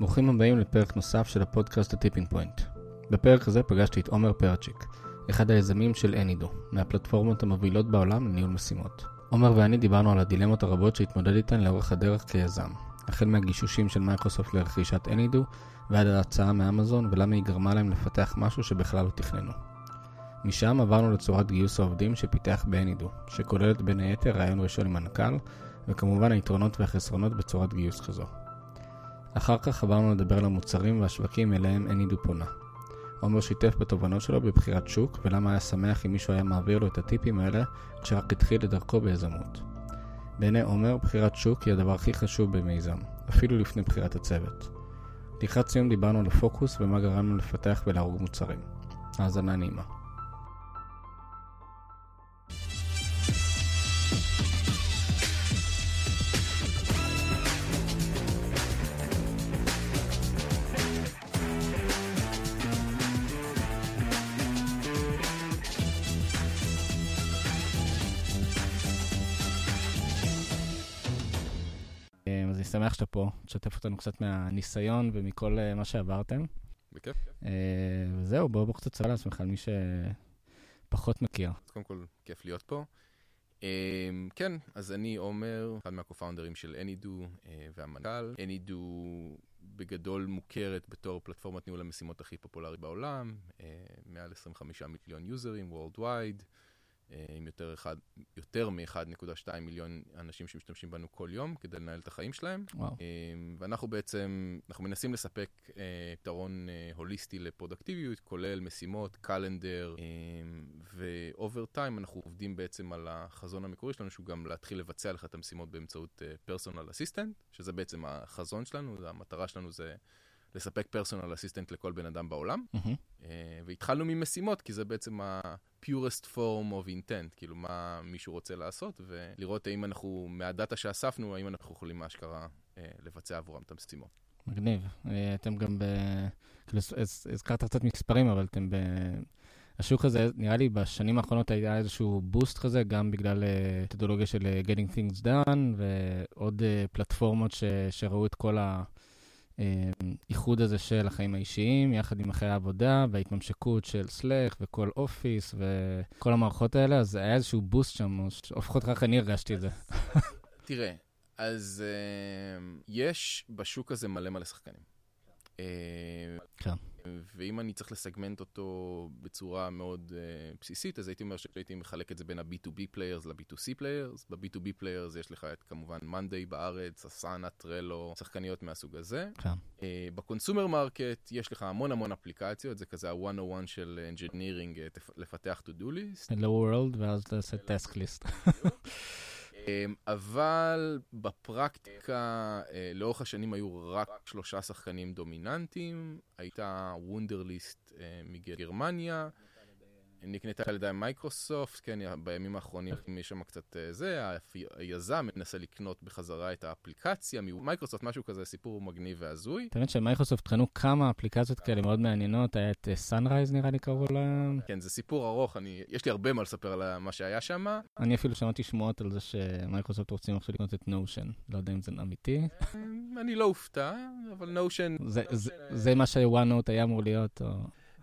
ברוכים הבאים לפרק נוסף של הפודקאסט ה Tipping Point. בפרק הזה פגשתי את עומר פרצ'יק, אחד היזמים של Any.do, מהפלטפורמות המובילות בעולם לניהול משימות. עומר ואני דיברנו על הדילמות הרבות שהתמודד איתן לאורך הדרך כיזם, החל מהגישושים של מייקרוסופט לרכישת Any.do, ועד ההצעה מאמזון ולמה היא גרמה להם לפתח משהו שבכלל לא תכננו. משם עברנו לצורת גיוס העובדים שפיתח ב Any.do, שכוללת בין היתר ריאיון ראשון עם מנכ"ל, וכמובן היתרונות והחסרונות בצורת גיוס כזו. אחר כך עברנו לדבר על המוצרים והשווקים אליהם אנידו פונה. עומר שיתף בתובנות שלו בבחירת שוק, ולמה היה שמח אם מישהו היה מעביר לו את הטיפים האלה כשרק התחיל את דרכו ביזמות. בעיני עומר, בחירת שוק היא הדבר הכי חשוב במיזם, אפילו לפני בחירת הצוות. לקראת סיום דיברנו על הפוקוס ומה גרם לפתח ולהרוג מוצרים. האזנה נעימה. שמח שאתה פה, תשתף אותנו קצת מהניסיון ומכל אה, מה שעברתם. בכיף. אה, וזהו, בואו בוא קצת תספר לעצמך על מי שפחות מכיר. אז קודם כל, כיף להיות פה. Um, כן, אז אני עומר, אחד מהקו-פאונדרים של Anydo והמנכ"ל. Anydo בגדול מוכרת בתור פלטפורמת ניהול המשימות הכי פופולרית בעולם, מעל 25 מיליון יוזרים, Worldwide, עם יותר, אחד, יותר מ-1.2 מיליון אנשים שמשתמשים בנו כל יום כדי לנהל את החיים שלהם. וואו. אמ, ואנחנו בעצם, אנחנו מנסים לספק אה, פתרון הוליסטי לפרודוקטיביות, כולל משימות, calendar, ו over time אנחנו עובדים בעצם על החזון המקורי שלנו, שהוא גם להתחיל לבצע לך את המשימות באמצעות personal assistant, שזה בעצם החזון שלנו, המטרה שלנו זה לספק personal assistant לכל בן אדם בעולם. מהמם. אה, והתחלנו ממשימות, כי זה בעצם ה-purest form of intent, כאילו מה מישהו רוצה לעשות, ולראות האם אנחנו, מהדאטה שאספנו, האם אנחנו יכולים מהשכרה uh, לבצע עבורם את המשימות. מגניב. אה, אתם גם ב... כאילו, הז- הזכרת קצת מספרים, אבל אתם ב... השוק הזה, נראה לי בשנים האחרונות היה איזשהו בוסט כזה, גם בגלל אה, מתודולוגיה של אה, Getting Things Done, ועוד אה, פלטפורמות ש... שראו את כל האיחוד הזה של החיים האישיים, יחד עם חיי העבודה, וההתממשקות של סלאק וכל אופיס וכל המערכות האלה, אז היה איזשהו בוסט שם, או לפחות ככה אני הרגשתי את זה. תראה, אז אה, יש בשוק הזה מלא מלא שחקנים. אה, כן. ואם אני צריך לסגמנט אותו בצורה מאוד אה, בסיסית, אז הייתי אומר שהייתי מחלק את זה בין ה-B2B players ל-B2C players. ב-B2B players יש לך את כמובן מאנדיי בארץ, אסנה, טרלו, שחקניות מהסוג הזה. כן. אה, ב consumer market יש לך המון המון אפליקציות, זה כזה ה-101 של engineering, אה, תפ- לפתח to-do list. Hello World, ואז לעשות task list. אמ, אבל בפרקטיקה, אה, לאורך השנים היו רק שלושה שחקנים דומיננטיים. הייתה וונדרליסט אה, מגרמניה, נקנתה על ידי מייקרוסופט, כן, בימים האחרונים יש שם קצת אה, זה, היזם מנסה לקנות בחזרה את האפליקציה ממייקרוסופט, משהו כזה, סיפור מגניב והזוי. האמת שמייקרוסופט קנו כמה אפליקציות כאלה מאוד מעניינות, היה את סאנרייז נראה לי קראו לה. כן, זה סיפור ארוך, אני, יש לי הרבה מה לספר על מה שהיה שם. אני אפילו שמעתי שמועות על זה שמייקרוסופט רוצים עכשיו לקנות את נושן. לא יודע אם זה אמיתי. אמ, אני לא אופתע, אבל נושן... זה- מה ש-OneNote היה אמור להיות, או...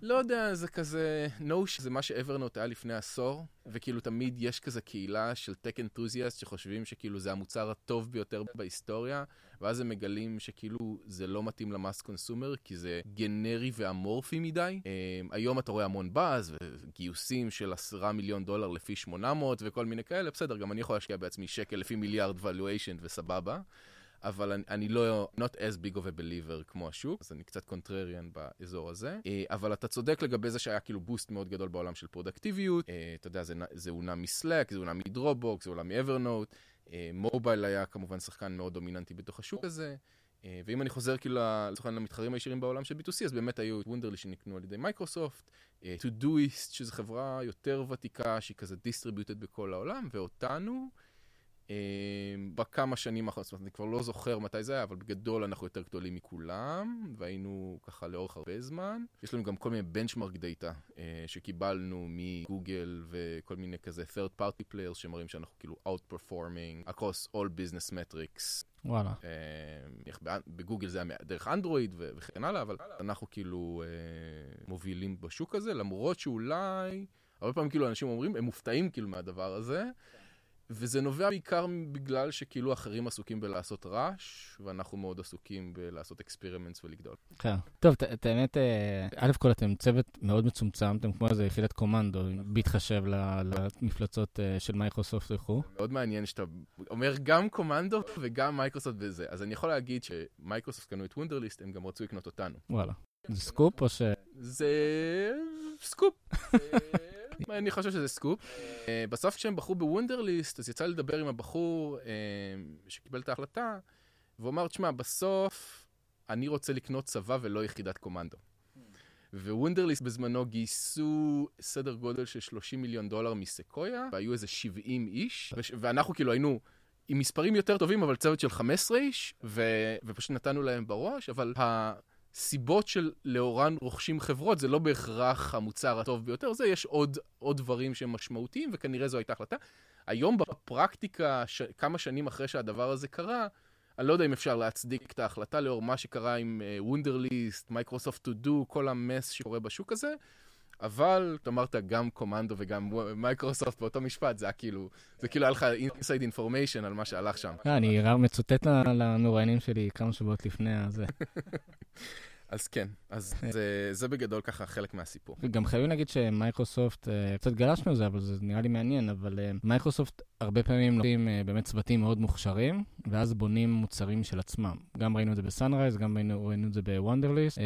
לא יודע, זה כזה, נושן זה מה שאברנוט היה לפני עשור, וכאילו תמיד יש כזה קהילה של tech enthusiasts שחושבים שכאילו זה המוצר הטוב ביותר בהיסטוריה, ואז הם מגלים שכאילו זה לא מתאים ל mass consumer, כי זה גנרי ואמורפי מדי. אממ, היום אתה רואה המון באז, וגיוסים של עשרה מיליון דולר לפי 800 וכל מיני כאלה, בסדר, גם אני יכול להשקיע בעצמי שקל לפי מיליארד valuation וסבבה. אבל אני, אני לא, not as big of a believer כמו השוק, אז אני קצת contrarian באזור הזה. אה, אבל אתה צודק לגבי זה שהיה כאילו בוסט מאוד גדול בעולם של פרודקטיביות. אה, אתה יודע, זה, זה הונע מ Slack, זה הונע מ Dropbox, זה הונע מ Evernote. mobile היה כמובן שחקן מאוד דומיננטי בתוך השוק הזה. אה, ואם אני חוזר כאילו העניין למתחרים הישירים בעולם של B2C, אז באמת היו את Wunderlist שנקנו על ידי מייקרוסופט, אה, Todoist, שזו חברה יותר ותיקה, שהיא כזה distributed בכל העולם, ואותנו, אה, בכמה שנים האחרונות, זאת אומרת, אני כבר לא זוכר מתי זה היה, אבל בגדול אנחנו יותר גדולים מכולם, והיינו ככה לאורך הרבה זמן. יש לנו גם כל מיני benchmark data שקיבלנו מגוגל וכל מיני כזה third party players שמראים שאנחנו כאילו outperforming across all business metrics. וואלה. אה, בגוגל זה היה דרך אנדרואיד וכן הלאה, אבל אנחנו כאילו אה, מובילים בשוק הזה, למרות שאולי, הרבה פעמים כאילו אנשים אומרים, הם מופתעים כאילו מהדבר הזה. וזה נובע בעיקר בגלל שכאילו אחרים עסוקים בלעשות רעש, ואנחנו מאוד עסוקים בלעשות experiments ולגדול. כן. טוב, את האמת, אה, א' כל אתם צוות מאוד מצומצם, אתם כמו איזה יחידת קומנדו, בהתחשב למפלצות אה, של מייקרוסופט וכו'. מאוד מעניין שאתה אומר גם קומנדו וגם מייקרוסופט וזה. אז אני יכול להגיד שמייקרוסופט קנו את Wunderlist, הם גם רצו לקנות אותנו. וואלה. זה סקופ או ש... זה סקופ. אני חושב שזה סקופ. אה, בסוף כשהם בחרו ב Wunderlist, אז יצא לדבר עם הבחור אה, שקיבל את ההחלטה, והוא אמר, תשמע, בסוף אני רוצה לקנות צבא ולא יחידת קומנדו. ו Wunderlist בזמנו גייסו סדר גודל של 30 מיליון דולר מסקויה, והיו איזה 70 איש, ואנחנו כאילו היינו עם מספרים יותר טובים, אבל צוות של 15 איש, ופשוט נתנו להם בראש, אבל ה... סיבות שלאורן רוכשים חברות, זה לא בהכרח המוצר הטוב ביותר, זה יש עוד, עוד דברים שהם משמעותיים, וכנראה זו הייתה החלטה. היום בפרקטיקה, ש... כמה שנים אחרי שהדבר הזה קרה, אני לא יודע אם אפשר להצדיק את ההחלטה לאור מה שקרה עם Wunderlist, Microsoft To Do, כל ה mess שקורה בשוק הזה. אבל, אתה אמרת גם קומנדו וגם מייקרוסופט באותו משפט, זה היה כאילו, זה כאילו היה לך inside information על מה שהלך שם. אה, אני מצוטט למרואיינים שלי כמה שבועות לפני הזה. אז כן, אז זה, זה בגדול ככה חלק מהסיפור. גם חייבים להגיד שמייקרוסופט, אה, קצת גלשנו על זה, אבל זה נראה לי מעניין, אבל אה, מייקרוסופט הרבה פעמים נותנים אה, באמת צוותים מאוד מוכשרים, ואז בונים מוצרים של עצמם. גם ראינו את זה ב Sunrise, גם ראינו, ראינו את זה ב Wunderlist.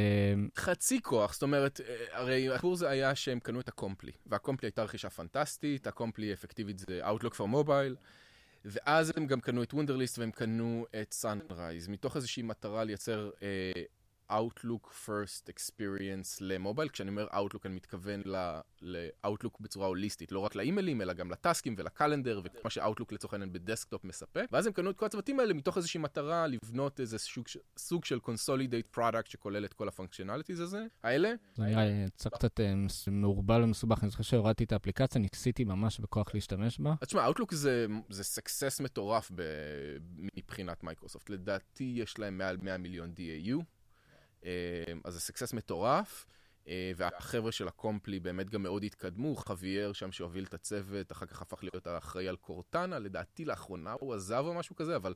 חצי כוח, זאת אומרת, הרי הסיפור זה היה שהם קנו את Acompli, ו Acompli הייתה רכישה פנטסטית, Acompli אפקטיבית זה Outlook for Mobile. ואז הם גם קנו את Wunderlist והם קנו את Sunrise, מתוך איזושהי מטרה לייצר אה, Outlook First Experience ל mobile, כשאני אומר Outlook אני מתכוון ל-Outlook בצורה הוליסטית, לא רק לאימיילים, אלא גם לטאסקים ול calendar, ומה ש-Outlook לצורך העניין ב desktop מספק. ואז הם קנו את כל הצוותים האלה מתוך איזושהי מטרה לבנות איזה סוג, סוג של Consolidate Product שכולל את כל ה functionalities הזה, האלה. זה נראה לי קצת אה, מעורבל ומסובך, אני זוכר שהורדתי את האפליקציה, ניסיתי ממש בכוח להשתמש בה. אז תשמע, Outlook זה, זה success מטורף ב, מבחינת מייקרוסופט. לדעתי יש להם מעל 100 מיליון DAU. אה, אז זה סקסס מטורף, אה, והחבר'ה של Acompli באמת גם מאוד התקדמו, חאבייר שם שהוביל את הצוות, אחר כך הפך להיות האחראי על Cortana, לדעתי לאחרונה הוא עזב או משהו כזה, אבל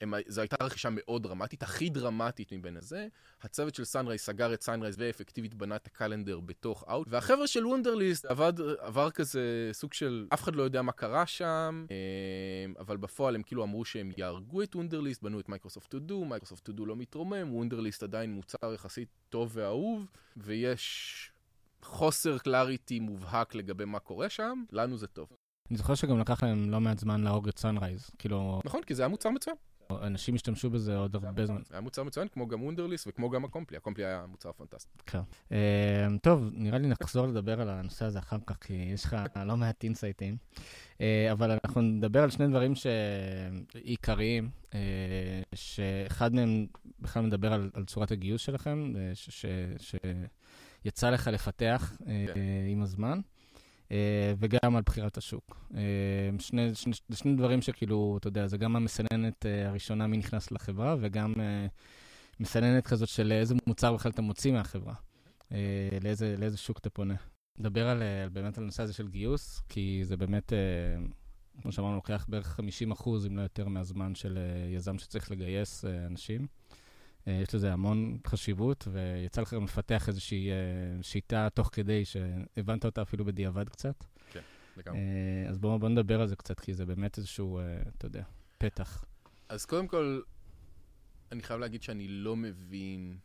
הם, זו הייתה רכישה מאוד דרמטית, הכי דרמטית מבין הזה. הצוות של Sunrise סגר את Sunrise ואפקטיבית בנה את ה calendar בתוך אאוט, והחבר'ה של Wunderlist עבד, עבר כזה סוג של, אף אחד לא יודע מה קרה שם, אה, אבל בפועל הם כאילו אמרו שהם יהרגו את Wunderlist, בנו את Microsoft To Do, Microsoft To Do לא מתרומם, Wunderlist עדיין מוצר יחסית טוב ואהוב, ויש חוסר clarity מובהק לגבי מה קורה שם, לנו זה טוב. אני זוכר שגם לקח להם לא מעט זמן להרוג את Sunrise, כאילו... נכון, כי זה היה מוצר מצוין. אנשים השתמשו בזה עוד הרבה זמן. היה מוצר מצוין, כמו גם Wunderlist וכמו גם Acompli. Acompli היה מוצר פנטסטי. כן. אמ, טוב, נראה לי נחזור לדבר על הנושא הזה אחר כך, כי יש לך לא מעט אינסייטים. אה, אבל אנחנו נדבר על שני דברים עיקריים, אה, שאחד מהם בכלל מדבר על, על צורת הגיוס שלכם, אה, שיצא לך לפתח כן. עם הזמן. אה, וגם על בחירת השוק. אה, שני, שני, שני דברים שכאילו, אתה יודע, זה גם המסננת אה, הראשונה מי נכנס לחברה, וגם מסננת כזאת של איזה מוצר בכלל אתה מוציא מהחברה, לאיזה, לאיזה שוק אתה פונה. נדבר על, באמת על הנושא הזה של גיוס, כי זה באמת, כמו שאמרנו, לוקח בערך 50 אחוז, אם לא יותר, מהזמן של יזם שצריך לגייס אנשים. אה, יש לזה המון חשיבות, ויצא לך לפתח איזושהי אה, שיטה תוך כדי שהבנת אותה אפילו בדיעבד קצת. כן, לגמרי. אה, אז בואו בוא נדבר על זה קצת, כי זה באמת איזשהו, אתה יודע, פתח. אז קודם כל, אני חייב להגיד שאני לא מבין,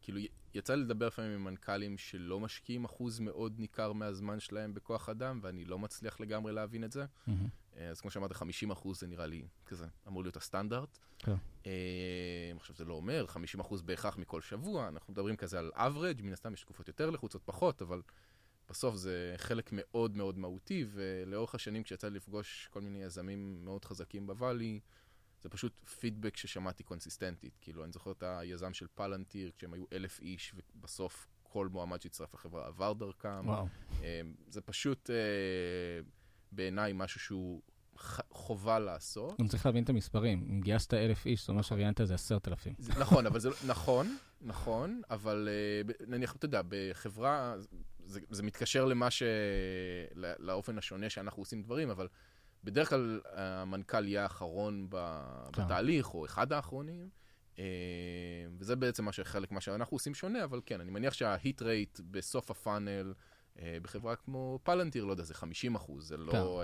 כאילו, יצא לי לדבר לפעמים עם מנכ"לים שלא משקיעים אחוז מאוד ניכר מהזמן שלהם בכוח אדם, ואני לא מצליח לגמרי להבין את זה. Mm-hmm. אז כמו שאמרת, 50 אחוז זה נראה לי כזה, אמור להיות הסטנדרט. כן. עכשיו, זה לא אומר 50 אחוז בהכרח מכל שבוע, אנחנו מדברים כזה על average, מן הסתם יש תקופות יותר לחוצות פחות, אבל בסוף זה חלק מאוד מאוד מהותי, ולאורך השנים כשיצא לי לפגוש כל מיני יזמים מאוד חזקים בוואלי, זה פשוט פידבק ששמעתי קונסיסטנטית. כאילו, אני זוכר את היזם של פלנטיר, כשהם היו אלף איש, ובסוף כל מועמד שהצטרף לחברה עבר דרכם. וואו. אה, זה פשוט אה, בעיניי משהו שהוא חובה לעשות. גם צריך להבין את המספרים. אם גייסת אלף איש, זאת אומרת שראיינת איזה עשרת אלפים. זה, נכון, אבל זה לא- נכון, נכון, אבל ב- נניח, אתה יודע, בחברה, זה, זה מתקשר למה ש... לא- לאופן השונה שאנחנו עושים דברים, אבל בדרך כלל המנכ"ל יהיה האחרון כן. בתהליך, או אחד האחרונים, uh, וזה בעצם מה שחלק מה שאנחנו עושים שונה, אבל כן, אני מניח שההיט רייט בסוף הפאנל, בחברה כמו פלנטיר, לא יודע, זה 50 אחוז, זה לא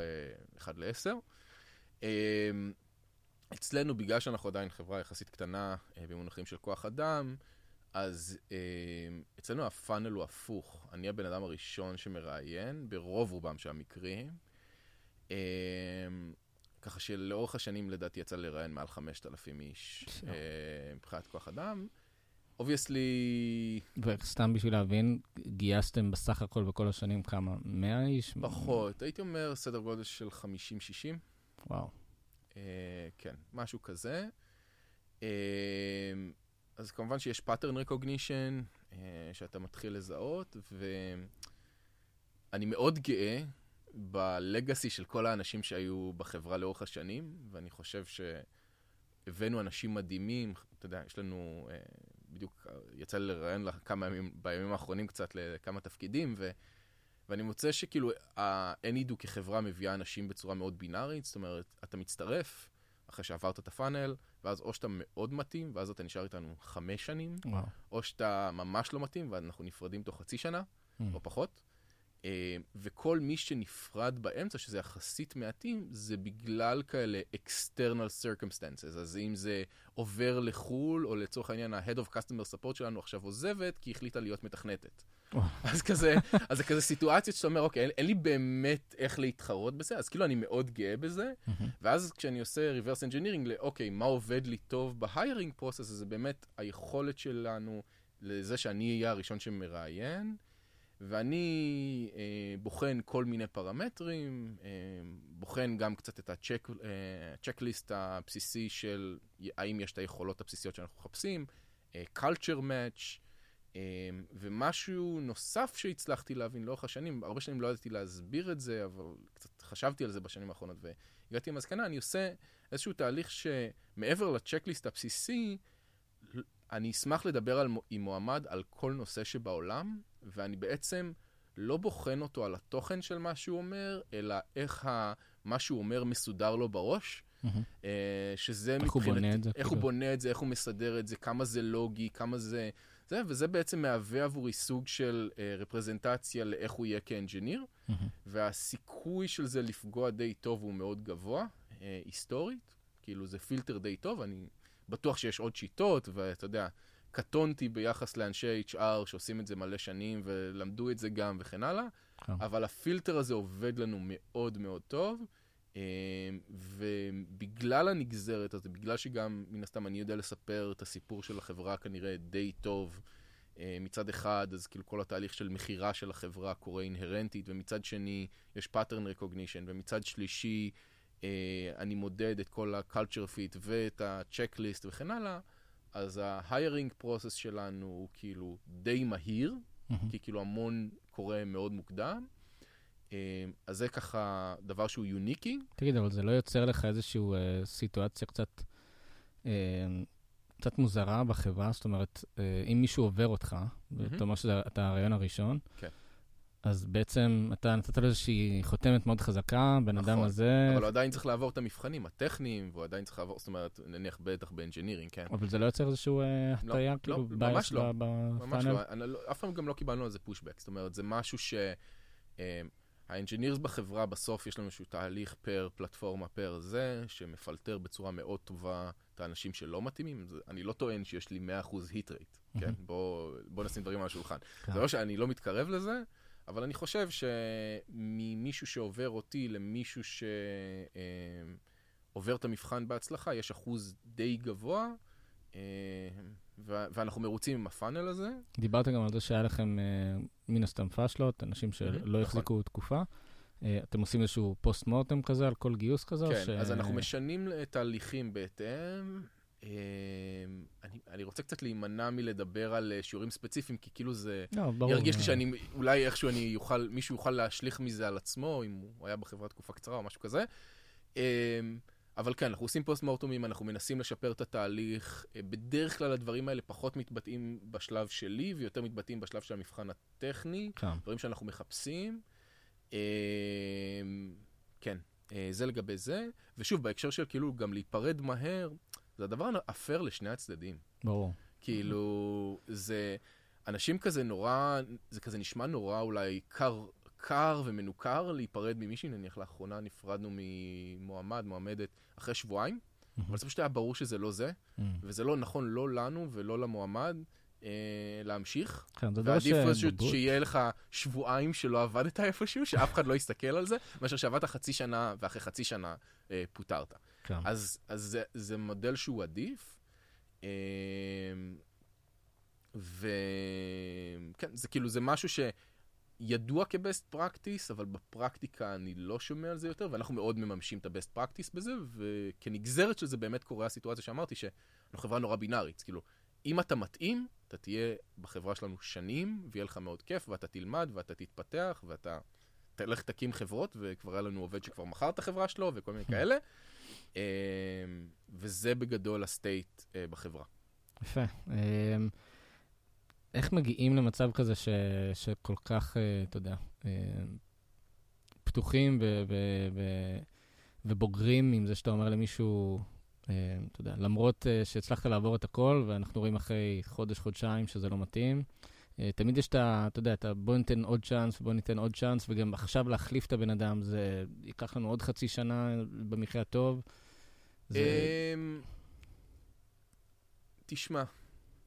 uh, 1 ל-10. Uh, אצלנו, בגלל שאנחנו עדיין חברה יחסית קטנה אה, במונחים של כוח אדם, אז אה, אצלנו הפאנל הוא הפוך. אני הבן אדם הראשון שמראיין, ברוב רובם של המקרים. אה, ככה שלאורך השנים לדעתי יצא לראיין מעל 5,000 איש. אה, מבחינת כוח אדם. Obviously, וסתם בשביל להבין, גייסתם בסך הכל בכל השנים כמה? 100 איש? פחות, הייתי אומר סדר גודל של 50-60. וואו. אה, כן, משהו כזה. אה, אז כמובן שיש pattern recognition אה, שאתה מתחיל לזהות, ואני מאוד גאה בלגאסי של כל האנשים שהיו בחברה לאורך השנים, ואני חושב שהבאנו אנשים מדהימים, אתה יודע, יש לנו, אה, בדיוק יצא לי לראיין לה כמה ימים, בימים האחרונים קצת לכמה תפקידים, ו... ואני מוצא שכאילו, ה-Anydo כחברה מביאה אנשים בצורה מאוד בינארית, זאת אומרת, אתה מצטרף אחרי שעברת את הפאנל, ואז או שאתה מאוד מתאים, ואז אתה נשאר איתנו חמש שנים, וואו. או שאתה ממש לא מתאים, ואנחנו נפרדים תוך חצי שנה, Mm. או פחות. אה, וכל מי שנפרד באמצע, שזה יחסית מעטים, זה בגלל כאלה external circumstances. אז אם זה עובר לחו"ל, או לצורך העניין ה-Head of Customer Support שלנו עכשיו עוזבת, כי היא החליטה להיות מתכנתת. אז כזה, אז זה כזה סיטואציות שאתה אומר, אוקיי, אין, אין לי באמת איך להתחרות בזה, אז כאילו אני מאוד גאה בזה. ואז כשאני עושה reverse engineering לאוקיי, מה עובד לי טוב בהיירינג פרוסס, זה באמת היכולת שלנו לזה שאני אהיה הראשון שמראיין, ואני אה, בוחן כל מיני פרמטרים, אה, בוחן גם קצת את הצ'ק, אה, הצ'קליסט הבסיסי של האם יש את היכולות הבסיסיות שאנחנו מחפשים, אה, culture match, אה, ומשהו נוסף שהצלחתי להבין לאורך השנים, הרבה שנים לא ידעתי להסביר את זה, אבל קצת חשבתי על זה בשנים האחרונות, והגעתי למסקנה, אני עושה איזשהו תהליך שמעבר לצ'קליסט הבסיסי, אני אשמח לדבר על, עם מועמד על כל נושא שבעולם, ואני בעצם לא בוחן אותו על התוכן של מה שהוא אומר, אלא איך ה, מה שהוא אומר מסודר לו בראש. שזה איך הוא בונה את זה, איך הוא? בונה את זה, איך הוא מסדר את זה, כמה זה לוגי, כמה זה... זה, וזה בעצם מהווה עבורי סוג של אה, רפרזנטציה לאיך הוא יהיה כאנג'יניר, מהמם. והסיכוי של זה לפגוע די טוב הוא מאוד גבוה, אה, היסטורית. כאילו, זה פילטר די טוב, אני בטוח שיש עוד שיטות, ואתה יודע, קטונתי ביחס לאנשי HR שעושים את זה מלא שנים ולמדו את זה גם וכן הלאה, כן. אבל הפילטר הזה עובד לנו מאוד מאוד טוב, אה, ובגלל הנגזרת הזאת, בגלל שגם מן הסתם אני יודע לספר את הסיפור של החברה כנראה די טוב, אה, מצד אחד, אז כאילו כל התהליך של מכירה של החברה קורה אינהרנטית, ומצד שני יש pattern recognition, ומצד שלישי אה, אני מודד את כל ה-culture fit ואת ה-checklist וכן הלאה, אז ה-hiring process שלנו הוא כאילו די מהיר, מהמם. כי כאילו המון קורה מאוד מוקדם. אה, אז זה ככה דבר שהוא יוניקי. תגיד, אבל זה לא יוצר לך איזושהי אה, סיטואציה קצת, אה, קצת מוזרה בחברה? זאת אומרת, אה, אם מישהו עובר אותך, ואתה אומר שאתה הראיון הראשון, כן. אז בעצם אתה נתת לו איזושהי חותמת מאוד חזקה, בן אדם נכון, הזה, אבל הוא עדיין צריך לעבור את המבחנים הטכניים, והוא עדיין צריך לעבור, זאת אומרת, נניח בטח ב engineering, כן? אבל זה לא יוצר איזושהי אה, לא, הטעיה, לא, כאילו, ממש לא. ממש? לא, אני לא, אף פעם גם לא קיבלנו על זה pushback, זאת אומרת, זה משהו ש... אה, ה engineers בחברה, בסוף יש לנו איזשהו תהליך per פלטפורמה, per זה, שמפלטר בצורה מאוד טובה את האנשים שלא מתאימים. זה, אני לא טוען שיש לי 100% hit rate, כן? בוא, בוא נשים דברים על השולחן. כן. זה לא שאני לא מתקרב לזה, אבל אני חושב שממישהו שעובר אותי למישהו שעובר את המבחן בהצלחה, יש אחוז די גבוה. ו- ואנחנו מרוצים עם הפאנל הזה. דיברת גם על זה שהיה לכם אה, מן הסתם פאשלות, אנשים שלא נכון. החזיקו תקופה. אה, אתם עושים איזשהו פוסט מורטם כזה על כל גיוס כזה? כן, ש- אז אנחנו משנים את ההליכים בהתאם. אה, אני, אני רוצה קצת להימנע מלדבר על אה, שיעורים ספציפיים, כי כאילו זה... לא, ברור. ירגיש לי שאני, אולי איכשהו אני יוכל, מישהו יוכל להשליך מזה על עצמו, אם הוא היה בחברה תקופה קצרה או משהו כזה. אה, אבל כן, אנחנו עושים פוסט מורטומים, אנחנו מנסים לשפר את התהליך. אה, בדרך כלל הדברים האלה פחות מתבטאים בשלב שלי, ויותר מתבטאים בשלב של המבחן הטכני, כן. דברים שאנחנו מחפשים. אה, כן, אה, זה לגבי זה. ושוב, בהקשר של כאילו גם להיפרד מהר, זה הדבר אפר לשני הצדדים. ברור. כאילו, זה... אנשים כזה נורא, זה כזה נשמע נורא אולי קר, קר ומנוכר להיפרד ממישהי, נניח לאחרונה נפרדנו ממועמד, מועמדת, אחרי שבועיים, אבל זה פשוט היה ברור שזה לא זה, Mm. וזה לא נכון לא לנו ולא למועמד אה, להמשיך. כן, ועדיף אה, פשוט. שיהיה לך שבועיים שלא עבדת איפשהו, שאף אחד לא יסתכל על זה, מאשר שעבדת חצי שנה ואחרי חצי שנה אה, פוטרת. כן. אז, אז זה, זה מודל שהוא עדיף. אמ, וכן, זה כאילו, זה משהו שידוע כ-best practice, אבל בפרקטיקה אני לא שומע על זה יותר, ואנחנו מאוד מממשים את ה-best practice בזה, וכנגזרת של זה באמת קורה הסיטואציה שאמרתי, שאנחנו חברה נורא בינארית. כאילו, אם אתה מתאים, אתה תהיה בחברה שלנו שנים, ויהיה לך מאוד כיף, ואתה תלמד, ואתה תתפתח, ואתה תלך תקים חברות, וכבר היה לנו עובד שכבר מכר את החברה שלו, וכל מיני כאלה. אמ, וזה בגדול הסטייט אה, בחברה. יפה. אמ, איך מגיעים למצב כזה ש, שכל כך, אה, אתה יודע, אה, פתוחים ו, ו, ו, ובוגרים עם זה שאתה אומר למישהו, אתה יודע, למרות שהצלחת לעבור את הכל, ואנחנו רואים אחרי חודש, חודשיים שזה לא מתאים, תמיד יש את ה... אתה יודע, את ה... בוא ניתן עוד צ'אנס, בוא ניתן עוד צ'אנס, וגם עכשיו להחליף את הבן אדם, זה ייקח לנו עוד חצי שנה במקרה הטוב. זה... אמ, תשמע,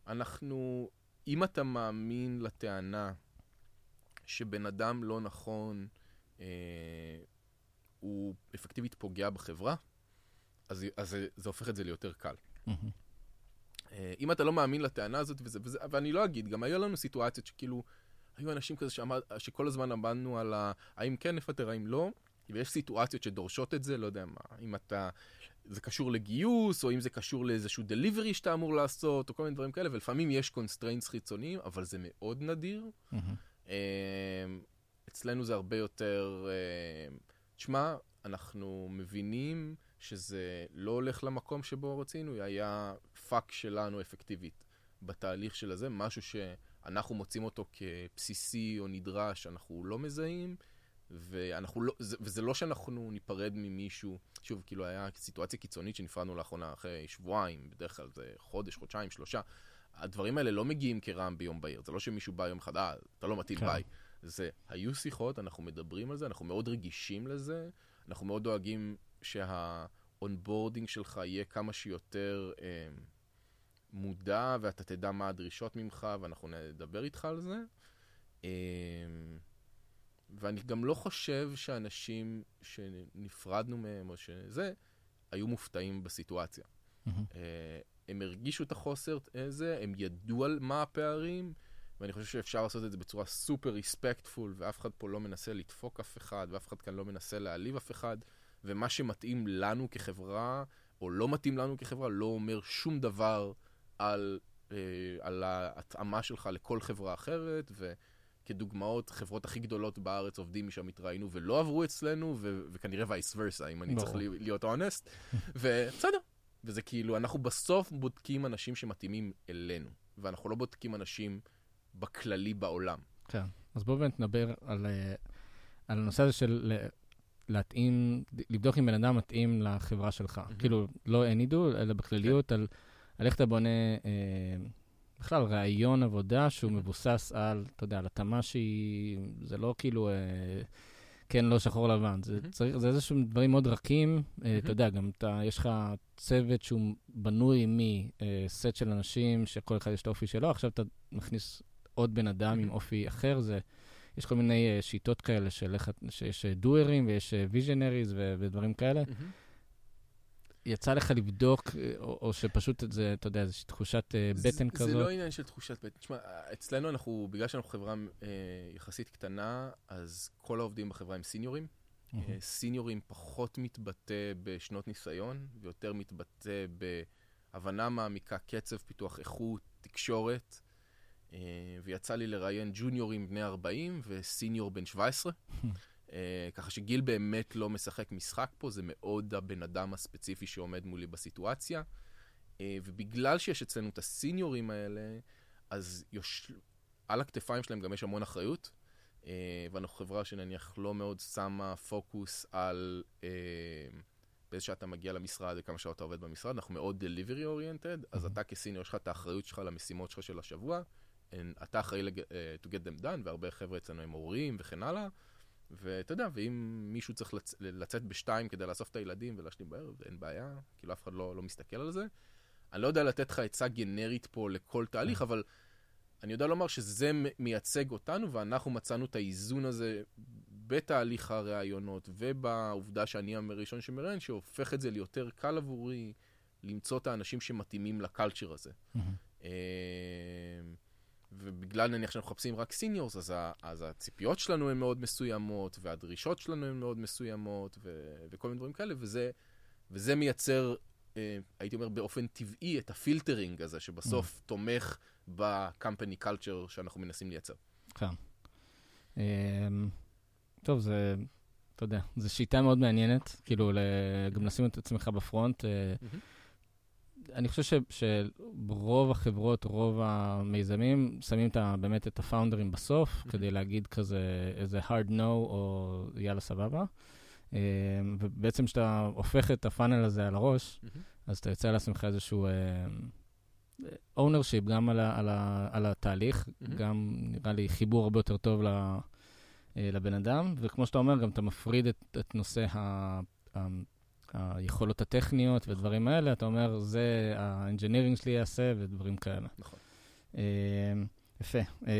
אנחנו, אם אתה מאמין לטענה שבן אדם לא נכון, אה, הוא אפקטיבית פוגע בחברה, אז, אז זה, זה הופך את זה ליותר קל. מהמם. אה, אם אתה לא מאמין לטענה הזאת, וזה, וזה, ואני לא אגיד, גם היו לנו סיטואציות שכאילו, היו אנשים כזה שאמר, שכל הזמן עמדנו על ה, האם כן נפטר, האם לא, ויש סיטואציות שדורשות את זה, לא יודע מה, אם אתה, זה קשור לגיוס, או אם זה קשור לאיזשהו delivery שאתה אמור לעשות, או כל מיני דברים כאלה, ולפעמים יש constraints חיצוניים, אבל זה מאוד נדיר. אה, אצלנו זה הרבה יותר, אה, תשמע, אנחנו מבינים שזה לא הולך למקום שבו רצינו, היה fuck שלנו אפקטיבית בתהליך של הזה, משהו שאנחנו מוצאים אותו כבסיסי או נדרש, אנחנו לא מזהים, ואנחנו לא, זה, וזה לא שאנחנו ניפרד ממישהו, שוב, כאילו היה סיטואציה קיצונית שנפרדנו לאחרונה אחרי שבועיים, בדרך כלל זה חודש, חודשיים, שלושה. הדברים האלה לא מגיעים כרעם ביום בהיר, זה לא שמישהו בא יום אחד, אה, אתה לא מתאים, כן. ביי. זה, היו שיחות, אנחנו מדברים על זה, אנחנו מאוד רגישים לזה, אנחנו מאוד דואגים שה onboarding שלך יהיה כמה שיותר אה, מודע, ואתה תדע מה הדרישות ממך, ואנחנו נדבר איתך על זה. אה, ואני גם לא חושב שאנשים שנפרדנו מהם, או שזה, היו מופתעים בסיטואציה. מהמם. אה, הם הרגישו את החוסר הזה, הם ידעו על מה הפערים, ואני חושב שאפשר לעשות את זה בצורה סופר ריספקטפול, ואף אחד פה לא מנסה לדפוק אף אחד, ואף אחד כאן לא מנסה להעליב אף אחד, ומה שמתאים לנו כחברה, או לא מתאים לנו כחברה, לא אומר שום דבר על, אה, על ההתאמה שלך לכל חברה אחרת, וכדוגמאות, חברות הכי גדולות בארץ עובדים משם התראיינו ולא עברו אצלנו, ו- וכנראה וייס ורסה, אם אני. צריך להיות אונסט, ובסדר. וזה כאילו, אנחנו בסוף בודקים אנשים שמתאימים אלינו, ואנחנו לא בודקים אנשים בכללי בעולם. כן. אז בואו באמת נדבר על, אה, על הנושא הזה של ל- להתאים, לבדוק אם בן אדם מתאים לחברה שלך. מהמם. כאילו, לא any do, אלא בכלליות, על, על איך אתה בונה אה, בכלל רעיון עבודה שהוא מהמם. מבוסס על, אתה יודע, על התאמה שהיא, זה לא כאילו, אה, כן, לא שחור לבן, זה, מהמם. צריך, זה איזשהם דברים מאוד רכים. אה, אתה מהמם. יודע, גם אתה, יש לך צוות שהוא בנוי מסט של אנשים, שכל אחד יש את האופי שלו, עכשיו אתה מכניס עוד בן אדם עם מהמם. אופי אחר, זה... יש כל מיני אה, שיטות כאלה של איך, שיש דוארים ויש ויז'נריז ודברים כאלה. יצא לך לבדוק, או, או שפשוט זה, אתה יודע, איזושהי תחושת אה, בטן זה, כזאת? זה לא עניין של תחושת בטן. תשמע, אצלנו אנחנו, בגלל שאנחנו חברה אה, יחסית קטנה, אז כל העובדים בחברה הם סיניורים. Mm-hmm. אה, סיניורים פחות מתבטא בשנות ניסיון, ויותר מתבטא בהבנה מעמיקה, קצב, פיתוח איכות, תקשורת. אה, ויצא לי לראיין ג'וניורים בני 40 וסיניור בן 17. אה, ככה שגיל באמת לא משחק משחק פה, זה מאוד הבן אדם הספציפי שעומד מולי בסיטואציה. אה, ובגלל שיש אצלנו את הסיניורים האלה, אז יוש... על הכתפיים שלהם גם יש המון אחריות. ואנחנו חברה שנניח לא מאוד שמה פוקוס על באיזה שעה אתה מגיע למשרד וכמה שעות אתה עובד במשרד, אנחנו מאוד delivery oriented, אז אתה כסיניור יש לך את האחריות שלך למשימות שלך של השבוע, אתה אחראי to get them done, והרבה חבר'ה אצלנו הם הורים וכן הלאה. ואתה יודע, ואם מישהו צריך לצ... לצאת בשתיים כדי לאסוף את הילדים ולהשלים בערב, אין בעיה, כאילו אף אחד לא, לא מסתכל על זה. אני לא יודע לתת לך עצה גנרית פה לכל תהליך, אבל אני יודע לומר שזה מייצג אותנו, ואנחנו מצאנו את האיזון הזה בתהליך הראיונות ובעובדה שאני הראשון שמראיין, שהופך את זה ליותר קל עבורי למצוא את האנשים שמתאימים ל culture הזה. Mm-hmm. ובגלל נניח שאנחנו מחפשים רק seniors, אז, אז הציפיות שלנו הן מאוד מסוימות, והדרישות שלנו הן מאוד מסוימות, ו, וכל מיני דברים כאלה, וזה, וזה מייצר, אה, הייתי אומר, באופן טבעי את ה filtering הזה, שבסוף mm. תומך ב company culture שאנחנו מנסים לייצר. כן. אמ, טוב, זה, אתה יודע, זו שיטה מאוד מעניינת, כאילו, גם לשים את עצמך בפרונט. Mm-hmm. אני חושב ש, שרוב החברות, רוב המיזמים, שמים את, באמת את הפאונדרים בסוף, mm-hmm. כדי להגיד כזה איזה hard no או יאללה סבבה. אה, ובעצם כשאתה הופך את הפאנל הזה על הראש, mm-hmm. אז אתה יוצא לעצמך איזשהו uh, ownership גם על, ה, על, ה, על התהליך, mm-hmm. גם נראה לי חיבור הרבה יותר טוב לבן אדם, וכמו שאתה אומר, גם אתה מפריד את, את נושא ה... היכולות הטכניות ודברים האלה, אתה אומר, זה האנג'ינירינג שלי יעשה ודברים כאלה. נכון. אה, יפה. אה,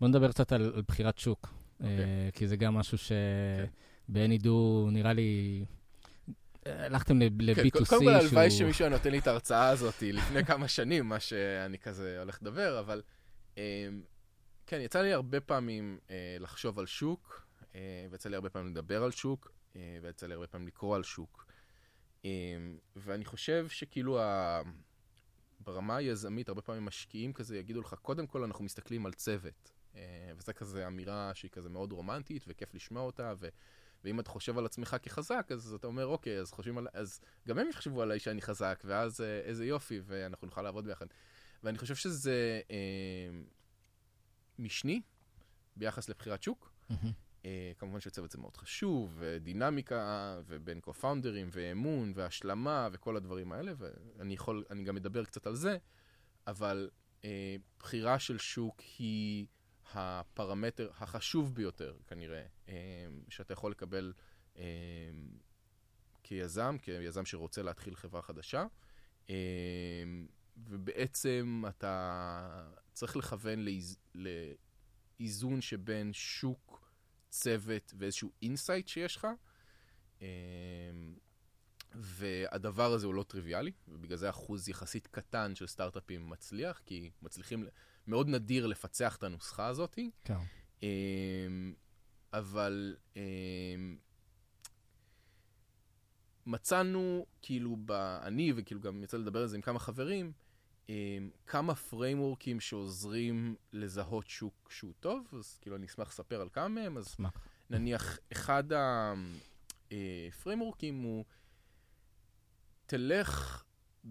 בוא נדבר קצת על, על בחירת שוק, okay. אוקיי. אה, כי זה גם משהו שבעין ידעו, נראה לי... הלכתם ל-B2C כן, קודם כל, הלוואי שמישהו נותן לי את ההרצאה הזאת לפני כמה שנים, מה שאני כזה הולך לדבר, אבל כן, יצא לי הרבה פעמים לחשוב על שוק, ויצא לי הרבה פעמים לדבר על שוק. אה, ויצא לי הרבה פעמים לקרוא על שוק. אה, ואני חושב שכאילו ה... ברמה היזמית, הרבה פעמים משקיעים כזה יגידו לך, קודם כל אנחנו מסתכלים על צוות. אה, וזה כזה אמירה שהיא כזה מאוד רומנטית וכיף לשמוע אותה, ו... ואם אתה חושב על עצמך כחזק, אז אתה אומר, אוקיי, אז חושבים על... אז גם הם יחשבו עליי שאני חזק, ואז איזה יופי, ואנחנו נוכל לעבוד ביחד. ואני חושב שזה אה, משני ביחס לבחירת שוק. Mm-hmm. Uh, כמובן שצוות זה מאוד חשוב, ודינמיקה, ובין קו-פאונדרים, ואמון, והשלמה, וכל הדברים האלה, ואני יכול, אני גם אדבר קצת על זה, אבל uh, בחירה של שוק היא הפרמטר החשוב ביותר, כנראה, uh, שאתה יכול לקבל uh, כיזם, כיזם שרוצה להתחיל חברה חדשה, uh, ובעצם אתה צריך לכוון לאיז, לאיזון שבין שוק צוות ואיזשהו insight שיש לך. אמ, והדבר הזה הוא לא טריוויאלי, ובגלל זה אחוז יחסית קטן של סטארט-אפים מצליח, כי מצליחים, מאוד נדיר לפצח את הנוסחה הזאת. כן. אמ, אבל אמ, מצאנו, כאילו, ב... אני, וכאילו גם יצא לדבר על זה עם כמה חברים, כמה פריימורקים שעוזרים לזהות שוק שהוא טוב, אז כאילו אני אשמח לספר על כמה מהם, אז אשמח. נניח אחד הפריימורקים הוא, תלך,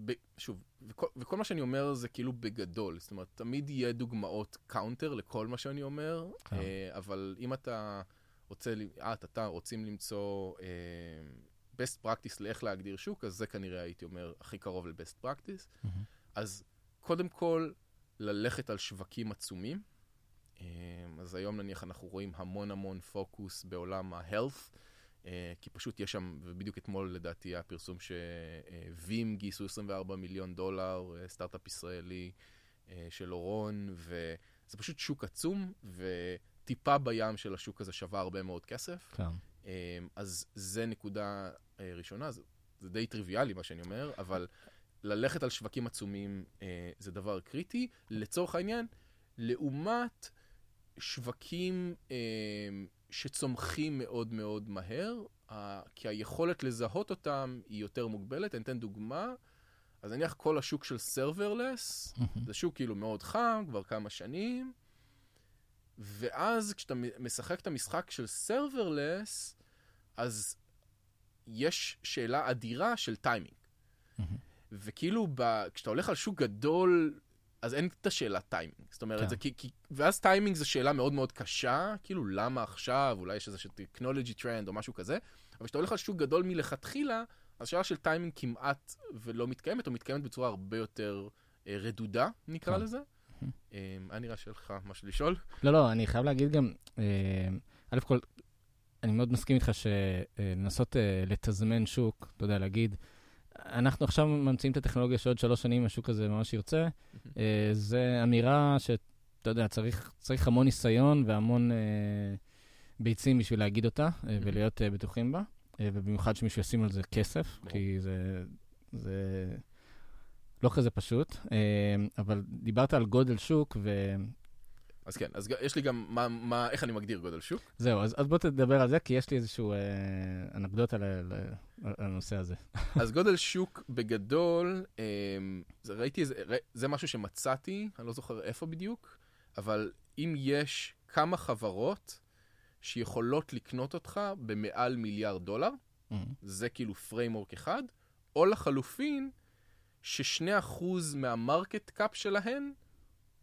ב, שוב, וכל, וכל מה שאני אומר זה כאילו בגדול, זאת אומרת, תמיד יהיה דוגמאות counter לכל מה שאני אומר, כן. אה, אבל אם אתה רוצה, את, אתה רוצים למצוא אה, best practice לאיך להגדיר שוק, אז זה כנראה הייתי אומר הכי קרוב ל-best practice. Mm-hmm. אז קודם כל, ללכת על שווקים עצומים. אמ, אז היום נניח אנחנו רואים המון המון פוקוס בעולם ה-health, אה, כי פשוט יש שם, ובדיוק אתמול לדעתי היה פרסום שווים גייסו 24 מיליון דולר, אה, סטארט-אפ ישראלי אה, של אורון, וזה פשוט שוק עצום, וטיפה בים של השוק הזה שווה הרבה מאוד כסף. כן. אז זה נקודה ראשונה. זה די טריוויאלי מה שאני אומר, אבל ללכת על שווקים עצומים אה, זה דבר קריטי. לצורך העניין, לעומת שווקים אה, שצומחים מאוד מאוד מהר, אה, כי היכולת לזהות אותם היא יותר מוגבלת. אני אתן דוגמה. אז נניח כל השוק של serverless, זה שוק כאילו מאוד חם, כבר כמה שנים, ואז כשאתה משחק את המשחק של serverless, אז יש שאלה אדירה של טיימינג. וכאילו, ב... כשאתה הולך על שוק גדול, אז אין את השאלה טיימינג. זאת אומרת, כן. זה כי, כי... ואז טיימינג זו שאלה מאוד מאוד קשה, כאילו, למה עכשיו, אולי יש איזה technology trend או משהו כזה, אבל כשאתה הולך על שוק גדול מלכתחילה, אז שאלה של טיימינג כמעט ולא מתקיימת, או מתקיימת בצורה הרבה יותר אה, רדודה, נקרא כן. לזה. אה, היה נראה שיהיה לך משהו לשאול? לא, לא, אני חייב להגיד גם, אה, א' כל, אני מאוד מסכים איתך שלנסות אה, לתזמן שוק, אתה יודע, להגיד, אנחנו עכשיו ממציאים את הטכנולוגיה שעוד שלוש שנים השוק הזה ממש ירצה, אה, זה אמירה שאתה יודע, צריך, צריך המון ניסיון והמון אה, ביצים בשביל להגיד אותה אה, ולהיות בטוחים בה. ובמיוחד שמישהו ישים על זה כסף, כי זה, זה לא כזה פשוט. אבל דיברת על גודל שוק, ו... אז כן, אז יש לי גם, מה, מה, איך אני מגדיר גודל שוק? זהו, אז, אז בוא תדבר על זה, כי יש לי איזושהי אה, אנקדוטה הנושא הזה. אז גודל שוק בגדול, אה, זה, ראיתי איזה, זה משהו שמצאתי, אני לא זוכר איפה בדיוק, אבל אם יש כמה חברות שיכולות לקנות אותך במעל מיליארד דולר, mm-hmm. זה כאילו framework אחד, או לחלופין, ששני אחוז מה market cap שלהן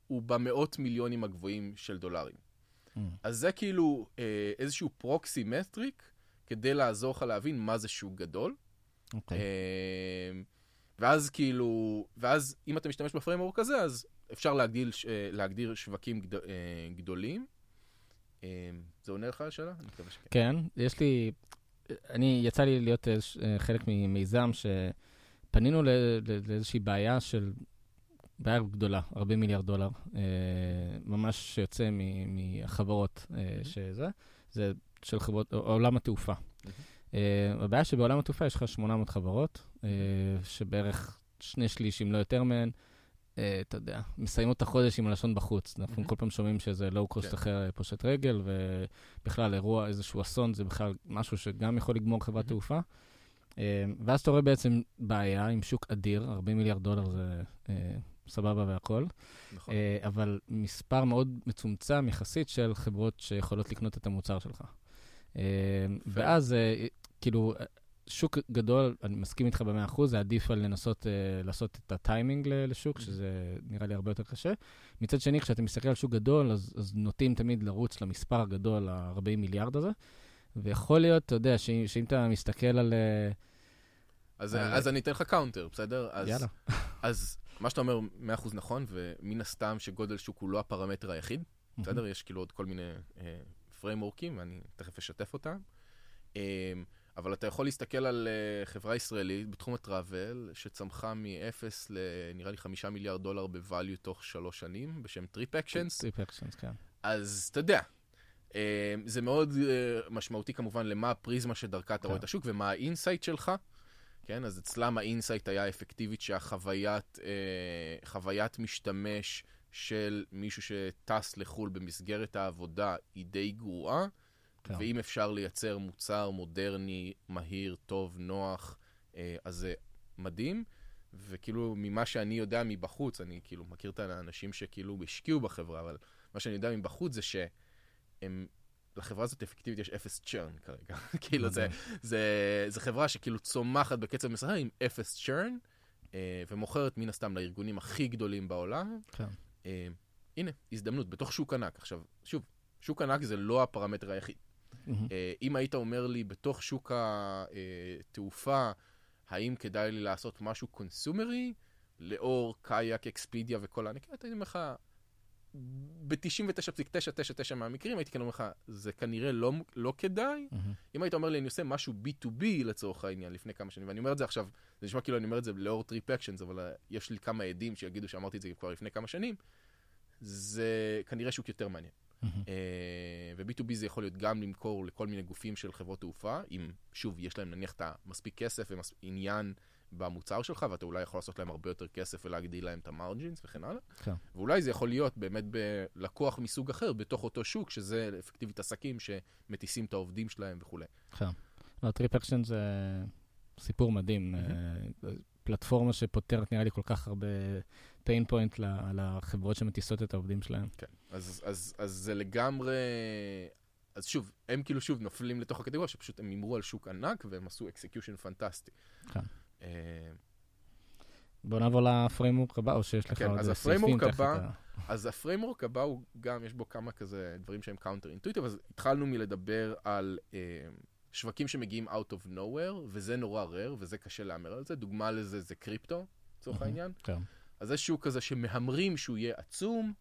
הוא במאות מיליונים הגבוהים של דולרים. Mm. אז זה כאילו אה, איזשהו proxy metric כדי לעזור לך להבין מה זה שוק גדול. Okay. אוקיי. אה, ואז כאילו, ואז אם אתה משתמש בפריימורק הזה, אז אפשר להגדיל, אה, להגדיר שווקים גד, אה, גדולים. אמ, זה עונה לך על השאלה? אני מקווה שכן. כן, יש לי, אני, יצא לי להיות אה, חלק ממיזם שפנינו לאיזושהי בעיה של, בעיה גדולה, הרבה מיליארד דולר, אה, ממש שיוצא מהחברות אה, שזה, זה של חברות, עולם התעופה. הבעיה שבעולם התעופה יש לך 800 חברות, שבערך שני שליש, אם לא יותר מהן, אה, אתה יודע, מסיימות את החודש עם הלשון בחוץ. אנחנו כל פעם שומעים שזה לואו קוסט כן. אחר פושט רגל, ובכלל אירוע, איזשהו אסון, זה בכלל משהו שגם יכול לגמור חברת תעופה. אה, ואז אתה רואה בעצם בעיה עם שוק אדיר, 40 מיליארד דולר זה אה, סבבה והכול, נכון. אבל מספר מאוד מצומצם יחסית של חברות שיכולות לקנות את המוצר שלך. ואז, כאילו, שוק גדול, אני מסכים איתך במאה אחוז, זה עדיף על לנסות uh, לעשות את הטיימינג לשוק, mm-hmm. שזה נראה לי הרבה יותר קשה. מצד שני, כשאתה מסתכל על שוק גדול, אז, אז נוטים תמיד לרוץ למספר הגדול, ה-40 מיליארד הזה. ויכול להיות, אתה יודע, ש, שאם אתה מסתכל על... אז, על... אז אני אתן לך counter, בסדר? אז, יאללה. אז מה שאתה אומר, מאה אחוז נכון, ומן הסתם שגודל שוק הוא לא הפרמטר היחיד, mm-hmm. בסדר? יש כאילו עוד כל מיני framework ים, uh, ואני תכף אשתף אותם. Uh, אבל אתה יכול להסתכל על uh, חברה ישראלית בתחום ה travel, שצמחה מ-0 לנראה לי 5 מיליארד דולר ב-value תוך שלוש שנים, בשם TripActions. TripActions, כן. אז אתה יודע, זה מאוד משמעותי כמובן למה הפריזמה שדרכה אתה רואה את כן. השוק ומה ה insight שלך. כן, אז אצלם ה insight היה אפקטיבית שהחוויית uh, משתמש של מישהו שטס לחו"ל במסגרת העבודה היא די גרועה. כן. ואם אפשר לייצר מוצר מודרני, מהיר, טוב, נוח, אה, אז זה מדהים. וכאילו, ממה שאני יודע מבחוץ, אני כאילו מכיר את האנשים שכאילו השקיעו בחברה, אבל מה שאני יודע מבחוץ זה שהם... לחברה הזאת אפקטיבית יש אפס צ'רן כרגע. כאילו זה, זה, זה חברה שכאילו צומחת בקצב מסחר עם אפס צ'רן, אה, ומוכרת מן הסתם לארגונים הכי גדולים בעולם. כן. אה, הנה, הזדמנות, בתוך שוק ענק. עכשיו, שוב, שוק ענק זה לא הפרמטר היחיד. Mm-hmm. אם היית אומר לי, בתוך שוק התעופה, האם כדאי לי לעשות משהו קונסומרי, לאור Kayak, Expedia וכל הנקראת, הייתי אומר לך, ב-99.999 מהמקרים הייתי כן אומר לך, זה כנראה לא, לא כדאי. Mm-hmm. אם היית אומר לי, אני עושה משהו B2B לצורך העניין לפני כמה שנים, ואני אומר את זה עכשיו, זה נשמע כאילו אני אומר את זה לאור TripActions, אבל אה, יש לי כמה עדים שיגידו שאמרתי את זה כבר לפני כמה שנים, זה כנראה שוק יותר מעניין. ו-B2B זה יכול להיות גם למכור לכל מיני גופים של חברות תעופה, אם שוב, יש להם נניח את המספיק כסף ועניין במוצר שלך, ואתה אולי יכול לעשות להם הרבה יותר כסף ולהגדיל להם את ה margins וכן הלאה. כן. ואולי זה יכול להיות באמת בלקוח מסוג אחר, בתוך אותו שוק, שזה אפקטיבית עסקים שמטיסים את העובדים שלהם וכולי. כן. לא, TripActions זה סיפור מדהים. Mm-hmm. פלטפורמה שפותרת נראה לי כל כך הרבה pain point לחברות שמטיסות את העובדים שלהם. כן, אז, אז, אז זה לגמרי... אז שוב, הם כאילו שוב נופלים לתוך הקטגוריה שפשוט הם הימרו על שוק ענק והם עשו execution פנטסטי. כן. בוא נעבור ל framework הבא, או שיש לך כן, עוד סעיפים הבא, אז ה framework הבא הוא גם, יש בו כמה כזה דברים שהם counter intuitive, אז התחלנו מלדבר על אה, שווקים שמגיעים out of nowhere, וזה נורא rare, וזה קשה להמר על זה. דוגמה לזה זה קריפטו, לצורך העניין. כן. אז זה שוק כזה שמהמרים שהוא יהיה עצום,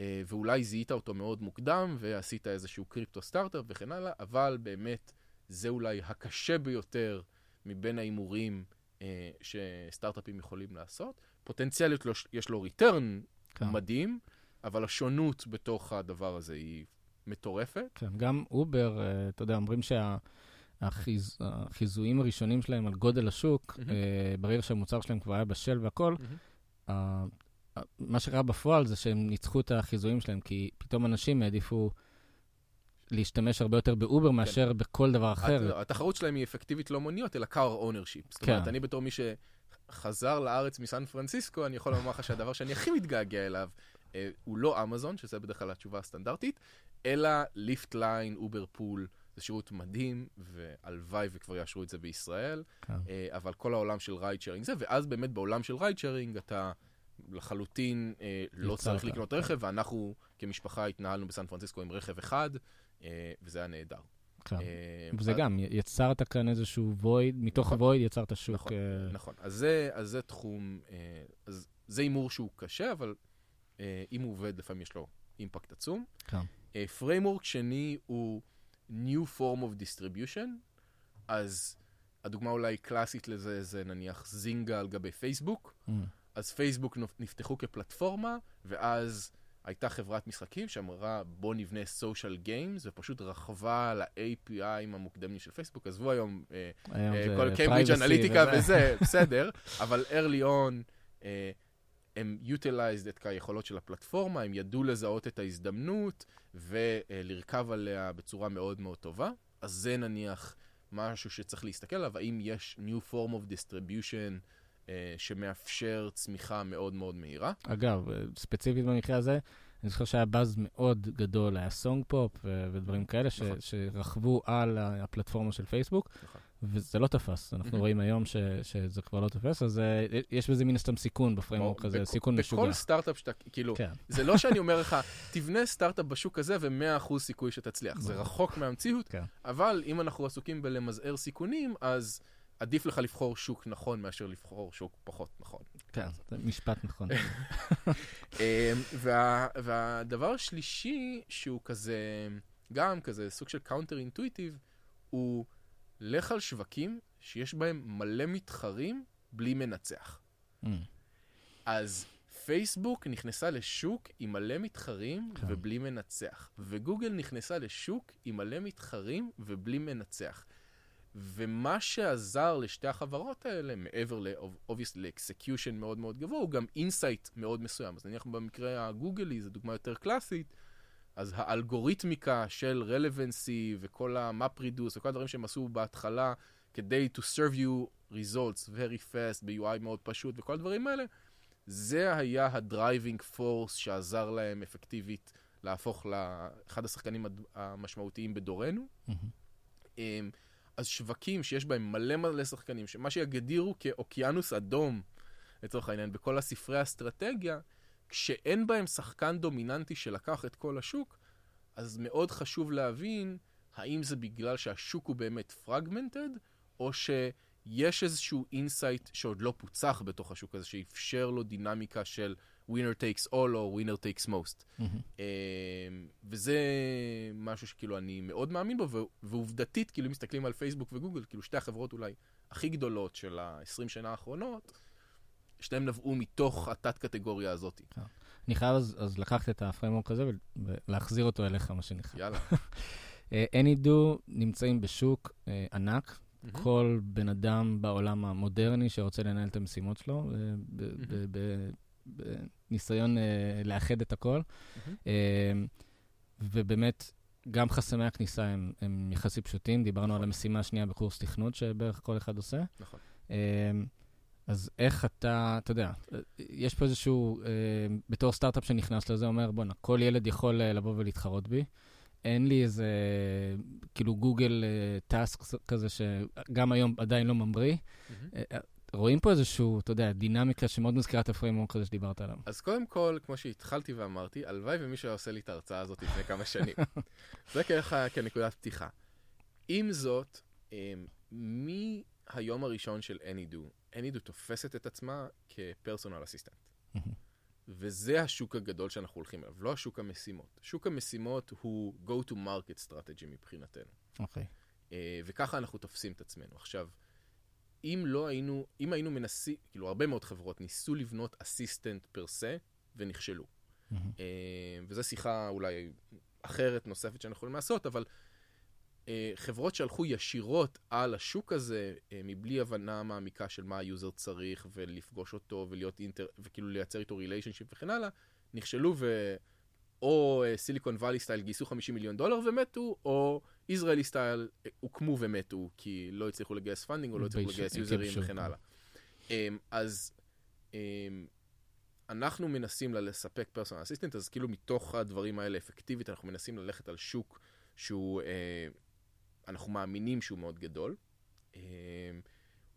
אה, ואולי זיהית אותו מאוד מוקדם, ועשית איזשהו קריפטו סטארט-אפ וכן הלאה, אבל באמת זה אולי הקשה ביותר מבין ההימורים אה, שסטארט-אפים יכולים לעשות. פוטנציאלית יש לו return כן. מדהים, אבל השונות בתוך הדבר הזה היא מטורפת. כן, גם אובר, אה, אתה יודע, אומרים שהחיזויים הראשונים שלהם על גודל השוק, mm-hmm. ברגע שהמוצר שלהם כבר היה בשל והכול, mm-hmm. מה שקרה בפועל זה שהם ניצחו את החיזויים שלהם, כי פתאום אנשים העדיפו להשתמש הרבה יותר באובר כן. מאשר בכל דבר אחר. התחרות שלהם היא אפקטיבית לא מוניות, אלא car ownership. זאת אומרת, כן. אני בתור מי שחזר לארץ מסן פרנסיסקו, אני יכול לומר לך שהדבר שאני הכי מתגעגע אליו אה, הוא לא אמזון, שזה בדרך כלל התשובה הסטנדרטית, אלא Lyft Line, Uber Pool. זה שירות מדהים, והלוואי וכבר יאשרו את זה בישראל, כן. אה, אבל כל העולם של ride sharing זה, ואז באמת בעולם של ride sharing אתה לחלוטין אה, לא צריך לקנות רכב, ואנחנו כמשפחה התנהלנו בסן פרנסיסקו עם רכב אחד, וזה היה נהדר. כן. אה, וזה גם, יצרת כאן איזשהו void, מתוך נכון. ה void יצרת שוק. נכון, אה... נכון. אז זה, תחום, אה, אז זה הימור שהוא קשה, אבל אה, אם הוא עובד, לפעמים יש לו impact עצום. כן. framework אה, שני הוא New Form of Distribution, אז הדוגמה אולי קלאסית לזה זה נניח Zynga על גבי פייסבוק. Mm. אז פייסבוק נפתחו כפלטפורמה, ואז הייתה חברת משחקים שאמרה בוא נבנה סושיאל גיימס, ופשוט רכבה על ה-API המוקדמים של פייסבוק. עזבו היום, אה, אה, כל קיימברידג' אנליטיקה וזה, בסדר, אבל early on, אה, הם utilized את היכולות של הפלטפורמה, הם ידעו לזהות את ההזדמנות ולרכב עליה בצורה מאוד מאוד טובה. אז זה נניח משהו שצריך להסתכל עליו, האם יש new form of distribution שמאפשר צמיחה מאוד מאוד מהירה. אגב, ספציפית במקרה הזה, אני זוכר שהיה באז מאוד גדול, היה SongPop ודברים כאלה, נכון. שרכבו על הפלטפורמה של פייסבוק, נכון. וזה לא תפס. אנחנו רואים היום ש, שזה כבר לא תופס, אז אה, יש בזה מן הסתם סיכון ב framework הזה, סיכון משוגע. בכל סטארט-אפ שאתה, כאילו, כן. זה לא שאני אומר לך, תבנה סטארט-אפ בשוק הזה ו-100% סיכוי שתצליח. זה רחוק מהמציאות, כן. אבל אם אנחנו עסוקים בלמזער סיכונים, אז... עדיף לך לבחור שוק נכון מאשר לבחור שוק פחות נכון. כן, זה משפט נכון. אמ, וה, והדבר השלישי, שהוא כזה, גם כזה סוג של counter intuitive, הוא לך על שווקים שיש בהם מלא מתחרים בלי מנצח. Mm. אז פייסבוק נכנסה לשוק עם מלא מתחרים כן. ובלי מנצח, וגוגל נכנסה לשוק עם מלא מתחרים ובלי מנצח. ומה שעזר לשתי החברות האלה, מעבר ל-obviously ל-execution מאוד מאוד גבוה, הוא גם insight מאוד מסוים. אז נניח במקרה הגוגלי, זו דוגמה יותר קלאסית, אז האלגוריתמיקה של relevancy וכל ה-map reduce וכל הדברים שהם עשו בהתחלה כדי to serve you results very fast ב-UI מאוד פשוט וכל הדברים האלה, זה היה ה driving force שעזר להם אפקטיבית להפוך לאחד השחקנים המשמעותיים בדורנו. Mm-hmm. אז שווקים שיש בהם מלא מלא שחקנים, שמה שיגדירו כאוקיינוס אדום, לצורך העניין, בכל הספרי האסטרטגיה, כשאין בהם שחקן דומיננטי שלקח את כל השוק, אז מאוד חשוב להבין האם זה בגלל שהשוק הוא באמת fragmented, או שיש איזשהו insight שעוד לא פוצח בתוך השוק הזה, שאפשר לו דינמיקה של winner takes all או winner takes most. Mm-hmm. Uh, וזה משהו שכאילו אני מאוד מאמין בו, ועובדתית, כאילו אם מסתכלים על פייסבוק וגוגל, כאילו שתי החברות אולי הכי גדולות של ה-20 שנה האחרונות, שתיהן נבעו מתוך התת-קטגוריה הזאת. כן. אני חייב אז, אז לקחת את ה framework הזה ולהחזיר אותו אליך, מה שנקרא. יאללה. Anydo נמצאים בשוק אה, ענק. כל בן אדם בעולם המודרני שרוצה לנהל את המשימות שלו, אה, בניסיון אה, לאחד את הכל. אה, ובאמת, גם חסמי הכניסה הם, הם יחסית פשוטים. דיברנו על נכון. המשימה השנייה בקורס תכנות שבערך כל אחד עושה. נכון. אה, אז איך אתה, אתה יודע, יש פה איזשהו, אה, בתור סטארט-אפ שנכנס לזה, אומר, בואנה, כל ילד יכול אה, לבוא ולהתחרות בי. אין לי איזה, כאילו, גוגל טאסק כזה, שגם היום עדיין לא ממריא. אה, רואים פה איזשהו, אתה יודע, דינמיקה שמאוד מזכירה את ה framework הזה שדיברת עליו. אז קודם כל, כמו שהתחלתי ואמרתי, הלוואי ומישהו היה עושה לי את ההרצאה הזאת לפני כמה שנים. זה ככה כנקודת פתיחה. עם זאת, אמ, מהיום הראשון של Anydo, Anydo תופסת את עצמה כ personal assistant. וזה השוק הגדול שאנחנו הולכים אליו, לא השוק המשימות. שוק המשימות הוא go to market strategy מבחינתנו. אוקיי. אה, וככה אנחנו תופסים את עצמנו. עכשיו, אם לא היינו, אם היינו מנסים, כאילו הרבה מאוד חברות ניסו לבנות assistant per se ונכשלו. אה, וזו שיחה אולי אחרת, נוספת שאנחנו יכולים לעשות, אבל אה, חברות שהלכו ישירות על השוק הזה, אה, מבלי הבנה מעמיקה של מה ה user צריך, ולפגוש אותו, ולהיות אינטר, וכאילו לייצר איתו relationship וכן הלאה, נכשלו ו... או Silicon Valley style גייסו 50 מיליון דולר ומתו, או ישראלי style אה, הוקמו ומתו, כי לא הצליחו לגייס funding, או לא הצליחו לגייס יוזרים. וכן הלאה. אמ, אז אמ, אנחנו מנסים לספק personal assistant, אז כאילו מתוך הדברים האלה אפקטיבית, אנחנו מנסים ללכת על שוק שהוא, אה, אנחנו מאמינים שהוא מאוד גדול. אה,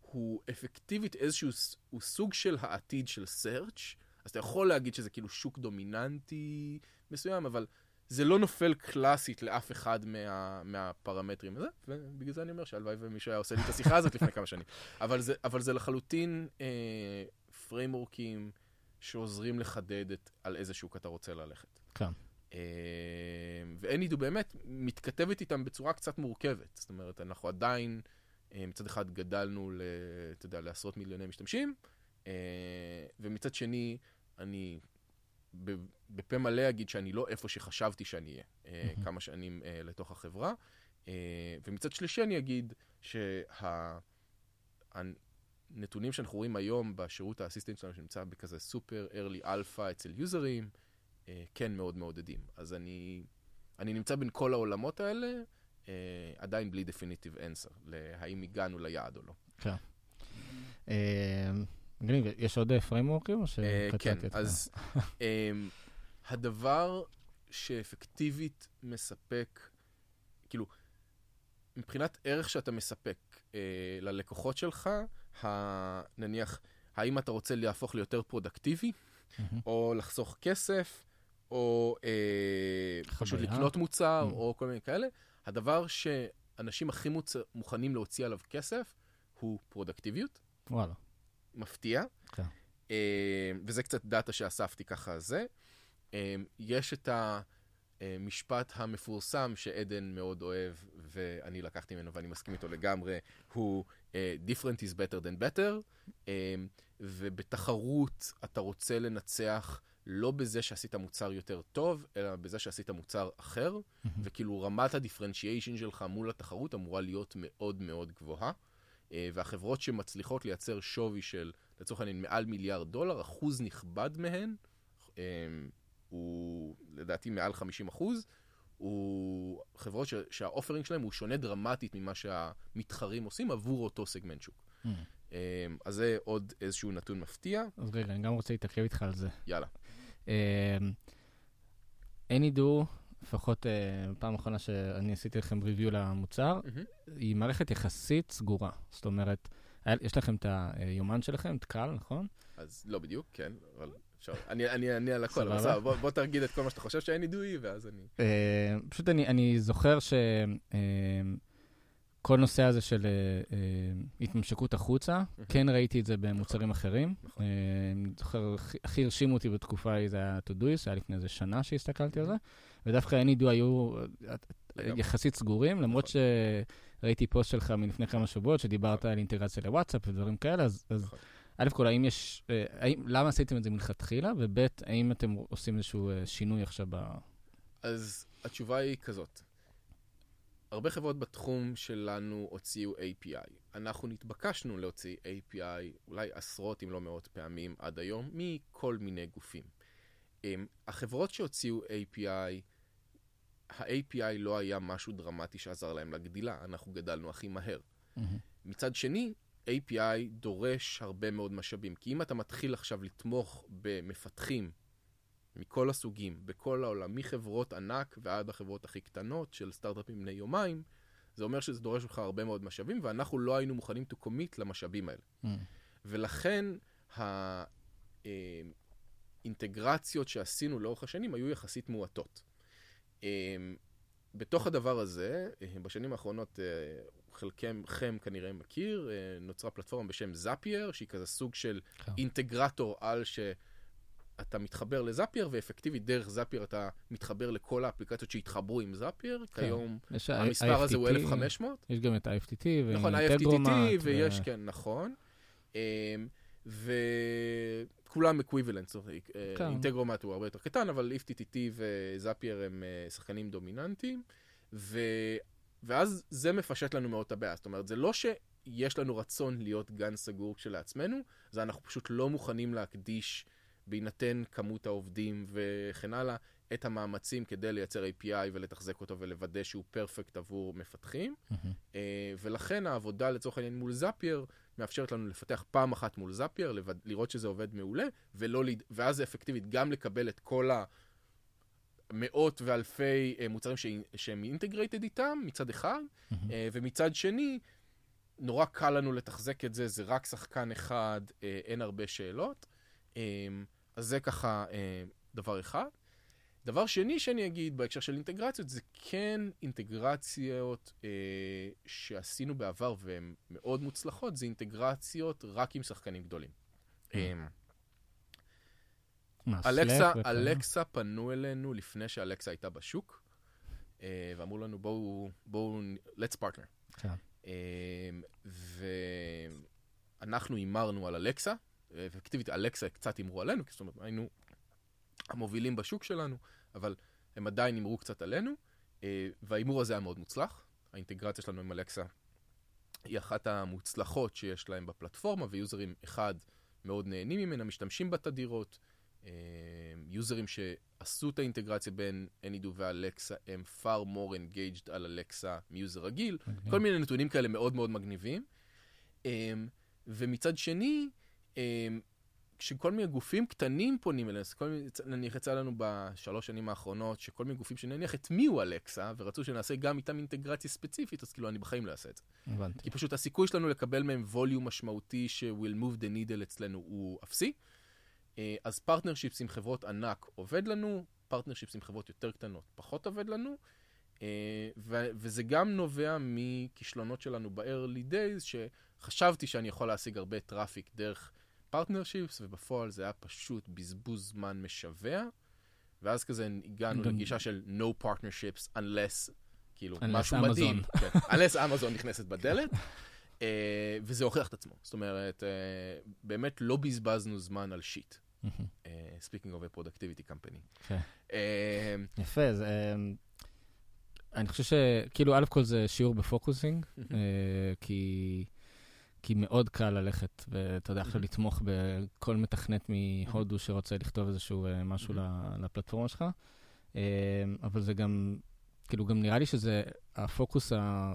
הוא אפקטיבית איזשהו, הוא סוג של העתיד של search, אז אתה יכול להגיד שזה כאילו שוק דומיננטי מסוים, אבל זה לא נופל קלאסית לאף אחד מה, מהפרמטרים הזה, ובגלל זה אני אומר שהלוואי ומישהו היה עושה לי את השיחה הזאת לפני כמה שנים. אבל זה, אבל זה לחלוטין אה, פריימורקים שעוזרים לחדד את, על איזה שוק אתה רוצה ללכת. כן. אה, ואנידו באמת מתכתבת איתם בצורה קצת מורכבת. זאת אומרת, אנחנו עדיין, אה, מצד אחד גדלנו, ל, אתה יודע, לעשרות מיליוני משתמשים, אה, ומצד שני, אני בפה מלא אגיד שאני לא איפה שחשבתי שאני אהיה אה, מהמם. כמה שנים אה, לתוך החברה. אה, ומצד שלישי אני אגיד שהנתונים שאנחנו רואים היום בשירות האסיסטנט שלנו, שנמצא בכזה סופר early alpha אצל יוזרים, כן מאוד מעודדים. אז אני, אני נמצא בין כל העולמות האלה, עדיין בלי definitive answer, להאם הגענו ליעד או לא. כן. אה, מגניב, יש עוד פריימורקים או אה, שקטעתי כן, אותך? אז אמ, הדבר שאפקטיבית מספק, כאילו, מבחינת ערך שאתה מספק אה, ללקוחות שלך, נניח, האם אתה רוצה להפוך ליותר פרודקטיבי. או לחסוך כסף, או אה, פשוט. לקנות מוצר. או כל מיני כאלה, הדבר שאנשים הכי. מוכנים להוציא עליו כסף הוא פרודקטיביות. וואלה. מפתיע. כן. אה, וזה קצת דאטה שאספתי ככה זה. אה, יש את המשפט המפורסם שעדן מאוד אוהב, ואני לקחתי ממנו ואני מסכים איתו לגמרי, הוא אה, different is better than better, ובתחרות אתה רוצה לנצח לא בזה שעשית מוצר יותר טוב, אלא בזה שעשית מוצר אחר, מהמם. וכאילו רמת ה differentiation שלך מול התחרות אמורה להיות מאוד מאוד גבוהה. אה, והחברות שמצליחות לייצר שווי של, לצורך העניין, מעל מיליארד דולר, אחוז נכבד מהן, אה, הוא לדעתי מעל 50 אחוז, הוא חברות ש- שה offering שלהם הוא שונה דרמטית ממה שהמתחרים עושים עבור אותו סגמנט שוק. מהמם. אה, אז זה עוד איזשהו נתון מפתיע. אז רגע, אני גם רוצה להתעכב איתך על זה. יאללה. Anydo, לפחות אה, פעם אחרונה שאני עשיתי לכם ריוויו למוצר, היא מערכת יחסית סגורה. זאת אומרת, יש לכם את היומן שלכם, את קהל, נכון? אז לא בדיוק, כן, אבל אפשר, אני אענה על הכל, אבל סבבה. בסדר, בוא- בוא תגיד את כל מה שאתה חושב שאין ידועי, ואז אני... אה, פשוט אני, אני זוכר שכל נושא הזה של אה, אה, התממשקות החוצה, כן ראיתי את זה במוצרים אחרים. נכון. אה, אני זוכר, הכי- הרשימו אותי בתקופה ההיא זה היה Todoist, היה לפני איזה שנה שהסתכלתי על זה, ודווקא Anydo היו. יחסית סגורים, למרות נכון. שראיתי פוסט שלך מלפני כמה שבועות, שדיברת על אינטגרציה לוואטסאפ ודברים כאלה, אז, אז נכון. א' כל, האם יש, האם, למה עשיתם את זה מלכתחילה, וב', האם אתם עושים איזשהו שינוי עכשיו ב... אז התשובה היא כזאת. הרבה חברות בתחום שלנו הוציאו API. אנחנו נתבקשנו להוציא API אולי עשרות אם לא מאות פעמים עד היום מכל מיני גופים. אמ, החברות שהוציאו API, ה-API לא היה משהו דרמטי שעזר להם לגדילה, אנחנו גדלנו הכי מהר. מצד שני, API דורש הרבה מאוד משאבים, כי אם אתה מתחיל עכשיו לתמוך במפתחים מכל הסוגים, בכל העולם, מחברות ענק ועד החברות הכי קטנות של סטארט-אפים בני יומיים, זה אומר שזה דורש לך הרבה מאוד משאבים, ואנחנו לא היינו מוכנים to commit למשאבים האלה. Mm. ולכן האינטגרציות שעשינו לאורך השנים היו יחסית מועטות. אמ, בתוך הדבר הזה, אה, בשנים האחרונות, אה, חלקכם כנראה מכיר, אה, נוצרה פלטפורמה בשם זאפייר, שהיא כזה סוג של כן. אינטגרטור על שאתה מתחבר ל Zapier, ואפקטיבית דרך Zapier אתה מתחבר לכל האפליקציות שהתחברו עם Zapier. כן. כיום יש המספר הזה הוא ה-IFTTT, 1,500. יש גם את ה-IFTTT, נכון, ו Integromat, ה-IFTTT, ו- ויש, כן, נכון. אמ, וכולם equivalent, כן. Integromat הוא הרבה יותר קטן, אבל IFTTT ו Zapier הם אה, שחקנים דומיננטיים, ו... ואז זה מפשט לנו מאוד את הבעיה. זאת אומרת, זה לא שיש לנו רצון להיות גן סגור כשלעצמנו, זה אנחנו פשוט לא מוכנים להקדיש, בהינתן כמות העובדים וכן הלאה, את המאמצים כדי לייצר API ולתחזק אותו ולוודא שהוא פרפקט עבור מפתחים. אה, ולכן העבודה לצורך העניין מול זאפייר מאפשרת לנו לפתח פעם אחת מול זאפייר, לראות שזה עובד מעולה, ולא, ואז זה אפקטיבית גם לקבל את כל המאות ואלפי אה, מוצרים ש- שהם אינטגרייטד איתם מצד אחד. אה, ומצד שני, נורא קל לנו לתחזק את זה, זה רק שחקן אחד, אין הרבה שאלות. אה, אז זה ככה אה, דבר אחד. דבר שני שאני אגיד בהקשר של אינטגרציות, זה כן אינטגרציות אה, שעשינו בעבר והן מאוד מוצלחות, זה אינטגרציות רק עם שחקנים גדולים. אה, אלקסה, Slack וכאלה? אלקסה פנו אלינו לפני שאלקסה הייתה בשוק, אה, ואמרו לנו בואו, בואו, let's partner. כן. אמ, ואנחנו הימרנו על אלקסה, אפקטיבית אלקסה קצת הימרו עלינו, כי זאת אומרת, היינו המובילים בשוק שלנו, אבל הם עדיין הימרו קצת עלינו, אה, וההימור הזה היה מאוד מוצלח. האינטגרציה שלנו עם אלקסה היא אחת המוצלחות שיש להם בפלטפורמה, ויוזרים אחד מאוד נהנים ממנה, משתמשים בתדירות. אה, יוזרים שעשו את האינטגרציה בין אנידו ואלקסה הם far more engaged על אלקסה מיוזר רגיל. כל מיני נתונים כאלה מאוד מאוד מגניבים. אמ, ומצד שני, כשכל מיני גופים קטנים פונים אלינו, אז נניח יצא לנו בשלוש שנים האחרונות, שכל מיני גופים שנניח הטמיעו אלקסה, ורצו שנעשה גם איתם אינטגרציה ספציפית, אז כאילו אני בחיים לא אעשה את זה. הבנתי. כי פשוט הסיכוי שלנו לקבל מהם ווליום משמעותי ש-will move the needle אצלנו הוא אפסי. אה, אז partnerships עם חברות ענק עובד לנו, partnerships עם חברות יותר קטנות פחות עובד לנו, אה, ו- וזה גם נובע מכישלונות שלנו ב-early days, שחשבתי שאני יכול להשיג הרבה traffic דרך partnerships, ובפועל זה היה פשוט בזבוז זמן משווע, ואז כזה הגענו לגישה של no partnerships unless, כאילו, משהו Amazon. מדהים. כן, unless Amazon נכנסת בדלת. אה, וזה הוכיח את עצמו. זאת אומרת, אה, באמת לא בזבזנו זמן על שיט. מהמם. אה, speaking of a productivity company. כן. אה, יפה, זה... אמ, אני חושב שכאילו, א' כל זה שיעור בפוקוסינג, אה, כי, כי מאוד קל ללכת, ואתה יודע, עכשיו לתמוך בכל מתכנת מהודו שרוצה לכתוב איזשהו אה, משהו ל- לפלטפורמה שלך, אה, אבל זה גם, כאילו, גם נראה לי שזה הפוקוס ה-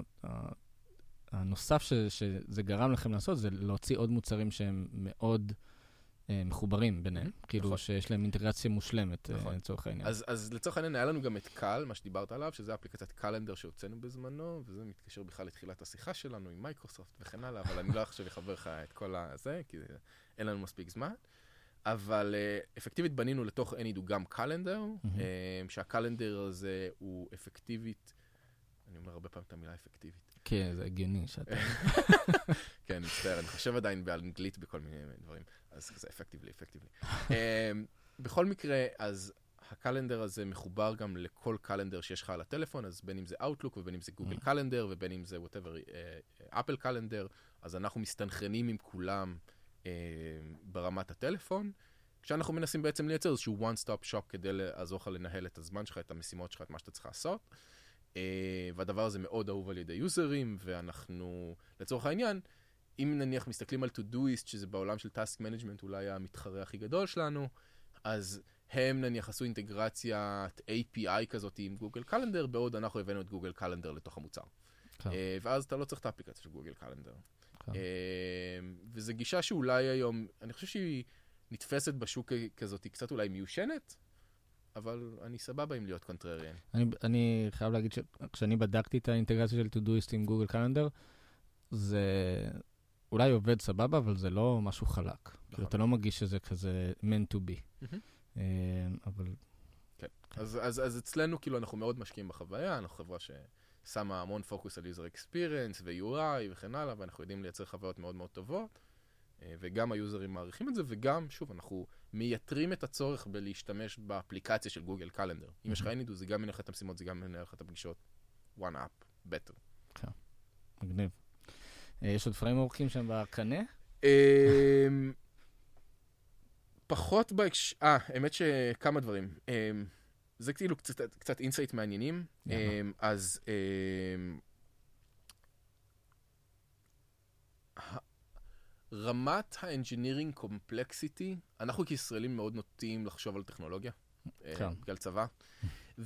הנוסף ש, שזה גרם לכם לעשות, זה להוציא עוד מוצרים שהם מאוד... אה, מחוברים ביניהם, Mhm, כאילו נכון. שיש להם אינטגרציה מושלמת, אה, נכון. לצורך העניין. אז, אז לצורך העניין היה לנו גם את Cal, מה שדיברת עליו, שזה אפליקציית calendar שהוצאנו בזמנו, וזה מתקשר בכלל לתחילת השיחה שלנו עם מייקרוסופט וכן הלאה, אבל אני לא עכשיו אחבר לך את כל הזה, כי אין לנו מספיק זמן. אבל uh, אפקטיבית בנינו לתוך Any.do גם calendar, uh, שהקלנדר הזה הוא אפקטיבית, אני אומר הרבה פעמים את המילה אפקטיבית. כן, זה הגיוני שאתה... כן, מצטער, אני חושב עדיין באנגלית בכל מיני דברים, אז כזה אפקטיבלי, אפקטיבלי. בכל מקרה, אז הקלנדר הזה מחובר גם לכל קלנדר שיש לך על הטלפון, אז בין אם זה Outlook ובין אם זה גוגל Mm. קלנדר ובין אם זה whatever, אפל קלנדר, אז אנחנו מסתנכרנים עם כולם אה, ברמת הטלפון, כשאנחנו מנסים בעצם לייצר איזשהו one-stop shop כדי לעזור לך לנהל את הזמן שלך, את המשימות שלך, את מה שאתה צריך לעשות. אה, והדבר הזה מאוד אהוב על ידי יוזרים, ואנחנו, לצורך העניין, אם נניח מסתכלים על to-doist, שזה בעולם של task management אולי המתחרה הכי גדול שלנו, אז הם נניח עשו אינטגרציית API כזאת עם גוגל קלנדר, בעוד אנחנו הבאנו את גוגל קלנדר לתוך המוצר. כן. אה, ואז אתה לא צריך את האפליקציה של גוגל קלנדר. כן. אה, וזו גישה שאולי היום, אני חושב שהיא נתפסת בשוק כזאת, היא קצת אולי מיושנת, אבל אני סבבה עם להיות קונטרריאן. אני, אני חייב להגיד שכשאני בדקתי את האינטגרציה של To-Doist עם גוגל קלנדר, זה אולי עובד סבבה, אבל זה לא משהו חלק. נכון. כאילו, אתה לא מרגיש שזה כזה meant to be. Mm-hmm. אבל... כן. כן. אז, אז, אז אצלנו, כאילו, אנחנו מאוד משקיעים בחוויה, אנחנו חברה ששמה המון פוקוס על user experience ו-UI וכן הלאה, ואנחנו יודעים לייצר חוויות מאוד מאוד טובות. אה, וגם היוזרים מעריכים את זה, וגם, שוב, אנחנו מייתרים את הצורך בלהשתמש באפליקציה של Google Calendar. אם יש לך Any.do, זה גם מנהל לך את המשימות, זה גם מנהל לך את הפגישות. one app, better. כן, מגניב. אה, יש עוד פריימורקים שהם בקנה? אמ, פחות בהקשר... אה, האמת שכמה דברים. אמ, זה כאילו קצת insight מעניינים. אמ, אז... רמת ה-engineering complexity, אנחנו כישראלים מאוד נוטים לחשוב על טכנולוגיה, אה, כן. בגלל צבא,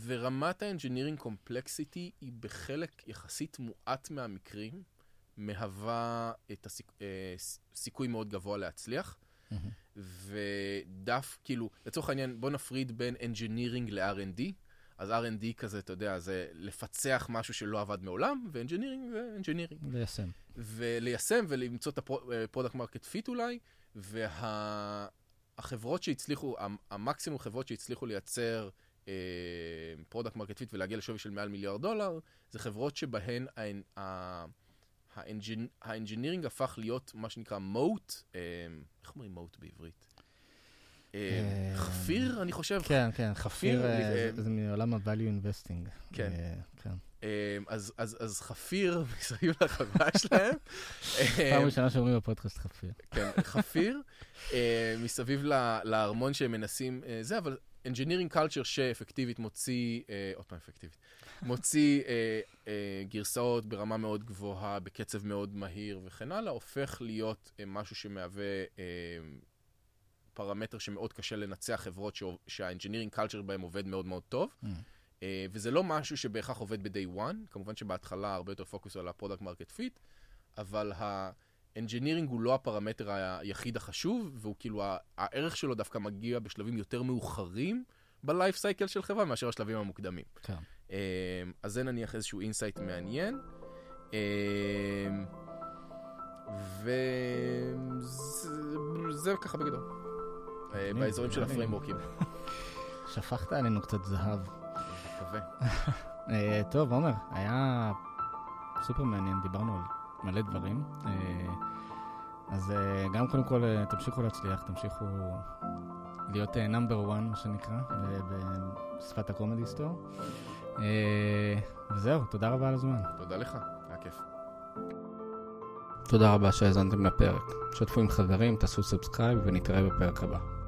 ורמת ה-engineering complexity היא בחלק יחסית מועט מהמקרים, מהווה את הסיכוי הסיכ... מאוד גבוה להצליח. ודף, כאילו, לצורך העניין, בוא נפריד בין engineering ל-R&D. אז R&D כזה, אתה יודע, זה לפצח משהו שלא עבד מעולם, ו-engineering זה engineering. ליישם. וליישם ולמצוא את ה product market fit אולי, והחברות וה... שהצליחו, המקסימום חברות שהצליחו לייצר product market fit ולהגיע לשווי של מעל מיליארד דולר, זה חברות שבהן ה engineering הפך להיות מה שנקרא moat, אה, איך אומרים moat בעברית? אה, אה, חפיר, אני חושב. כן, כן, חפיר זה מעולם ה-value investing. כן. כן. אז, אז חפיר מסביב לחברה שלהם. פעם ראשונה שאומרים בפודקאסט חפיר. כן, חפיר, מסביב לארמון שהם מנסים, זה, אבל engineering culture שאפקטיבית מוציא, עוד פעם אפקטיבית, מוציא אה, אה, גרסאות ברמה מאוד גבוהה, בקצב מאוד מהיר וכן הלאה, הופך להיות אה, משהו שמהווה אה, פרמטר שמאוד קשה לנצח חברות שה-engineering culture בהם עובד מאוד מאוד טוב. Mm. אה, וזה לא משהו שבהכרח עובד ב-day one, כמובן שבהתחלה הרבה יותר פוקוס על ה-product market fit, אבל ה-engineering הוא לא הפרמטר היחיד החשוב, והוא כאילו, הערך שלו דווקא מגיע בשלבים יותר מאוחרים ב life cycle של חברה מאשר השלבים המוקדמים. כן. אמ, אז זה נניח איזשהו insight מעניין. אמ, וזה ככה בגדול. אה, באזורים של הפריימורקים. שפכת עלינו קצת זהב. מקווה. אה, טוב, עומר, היה סופר מעניין, דיברנו על מלא דברים. אה, אז גם קודם כל תמשיכו להצליח, תמשיכו להיות נאמבר 1, מה שנקרא, בשפת הקומדי סטור. אה, וזהו, תודה רבה על הזמן. תודה לך, היה כיף. תודה רבה שהאזנתם לפרק. שתפו עם חברים, תעשו subscribe ונתראה בפרק הבא.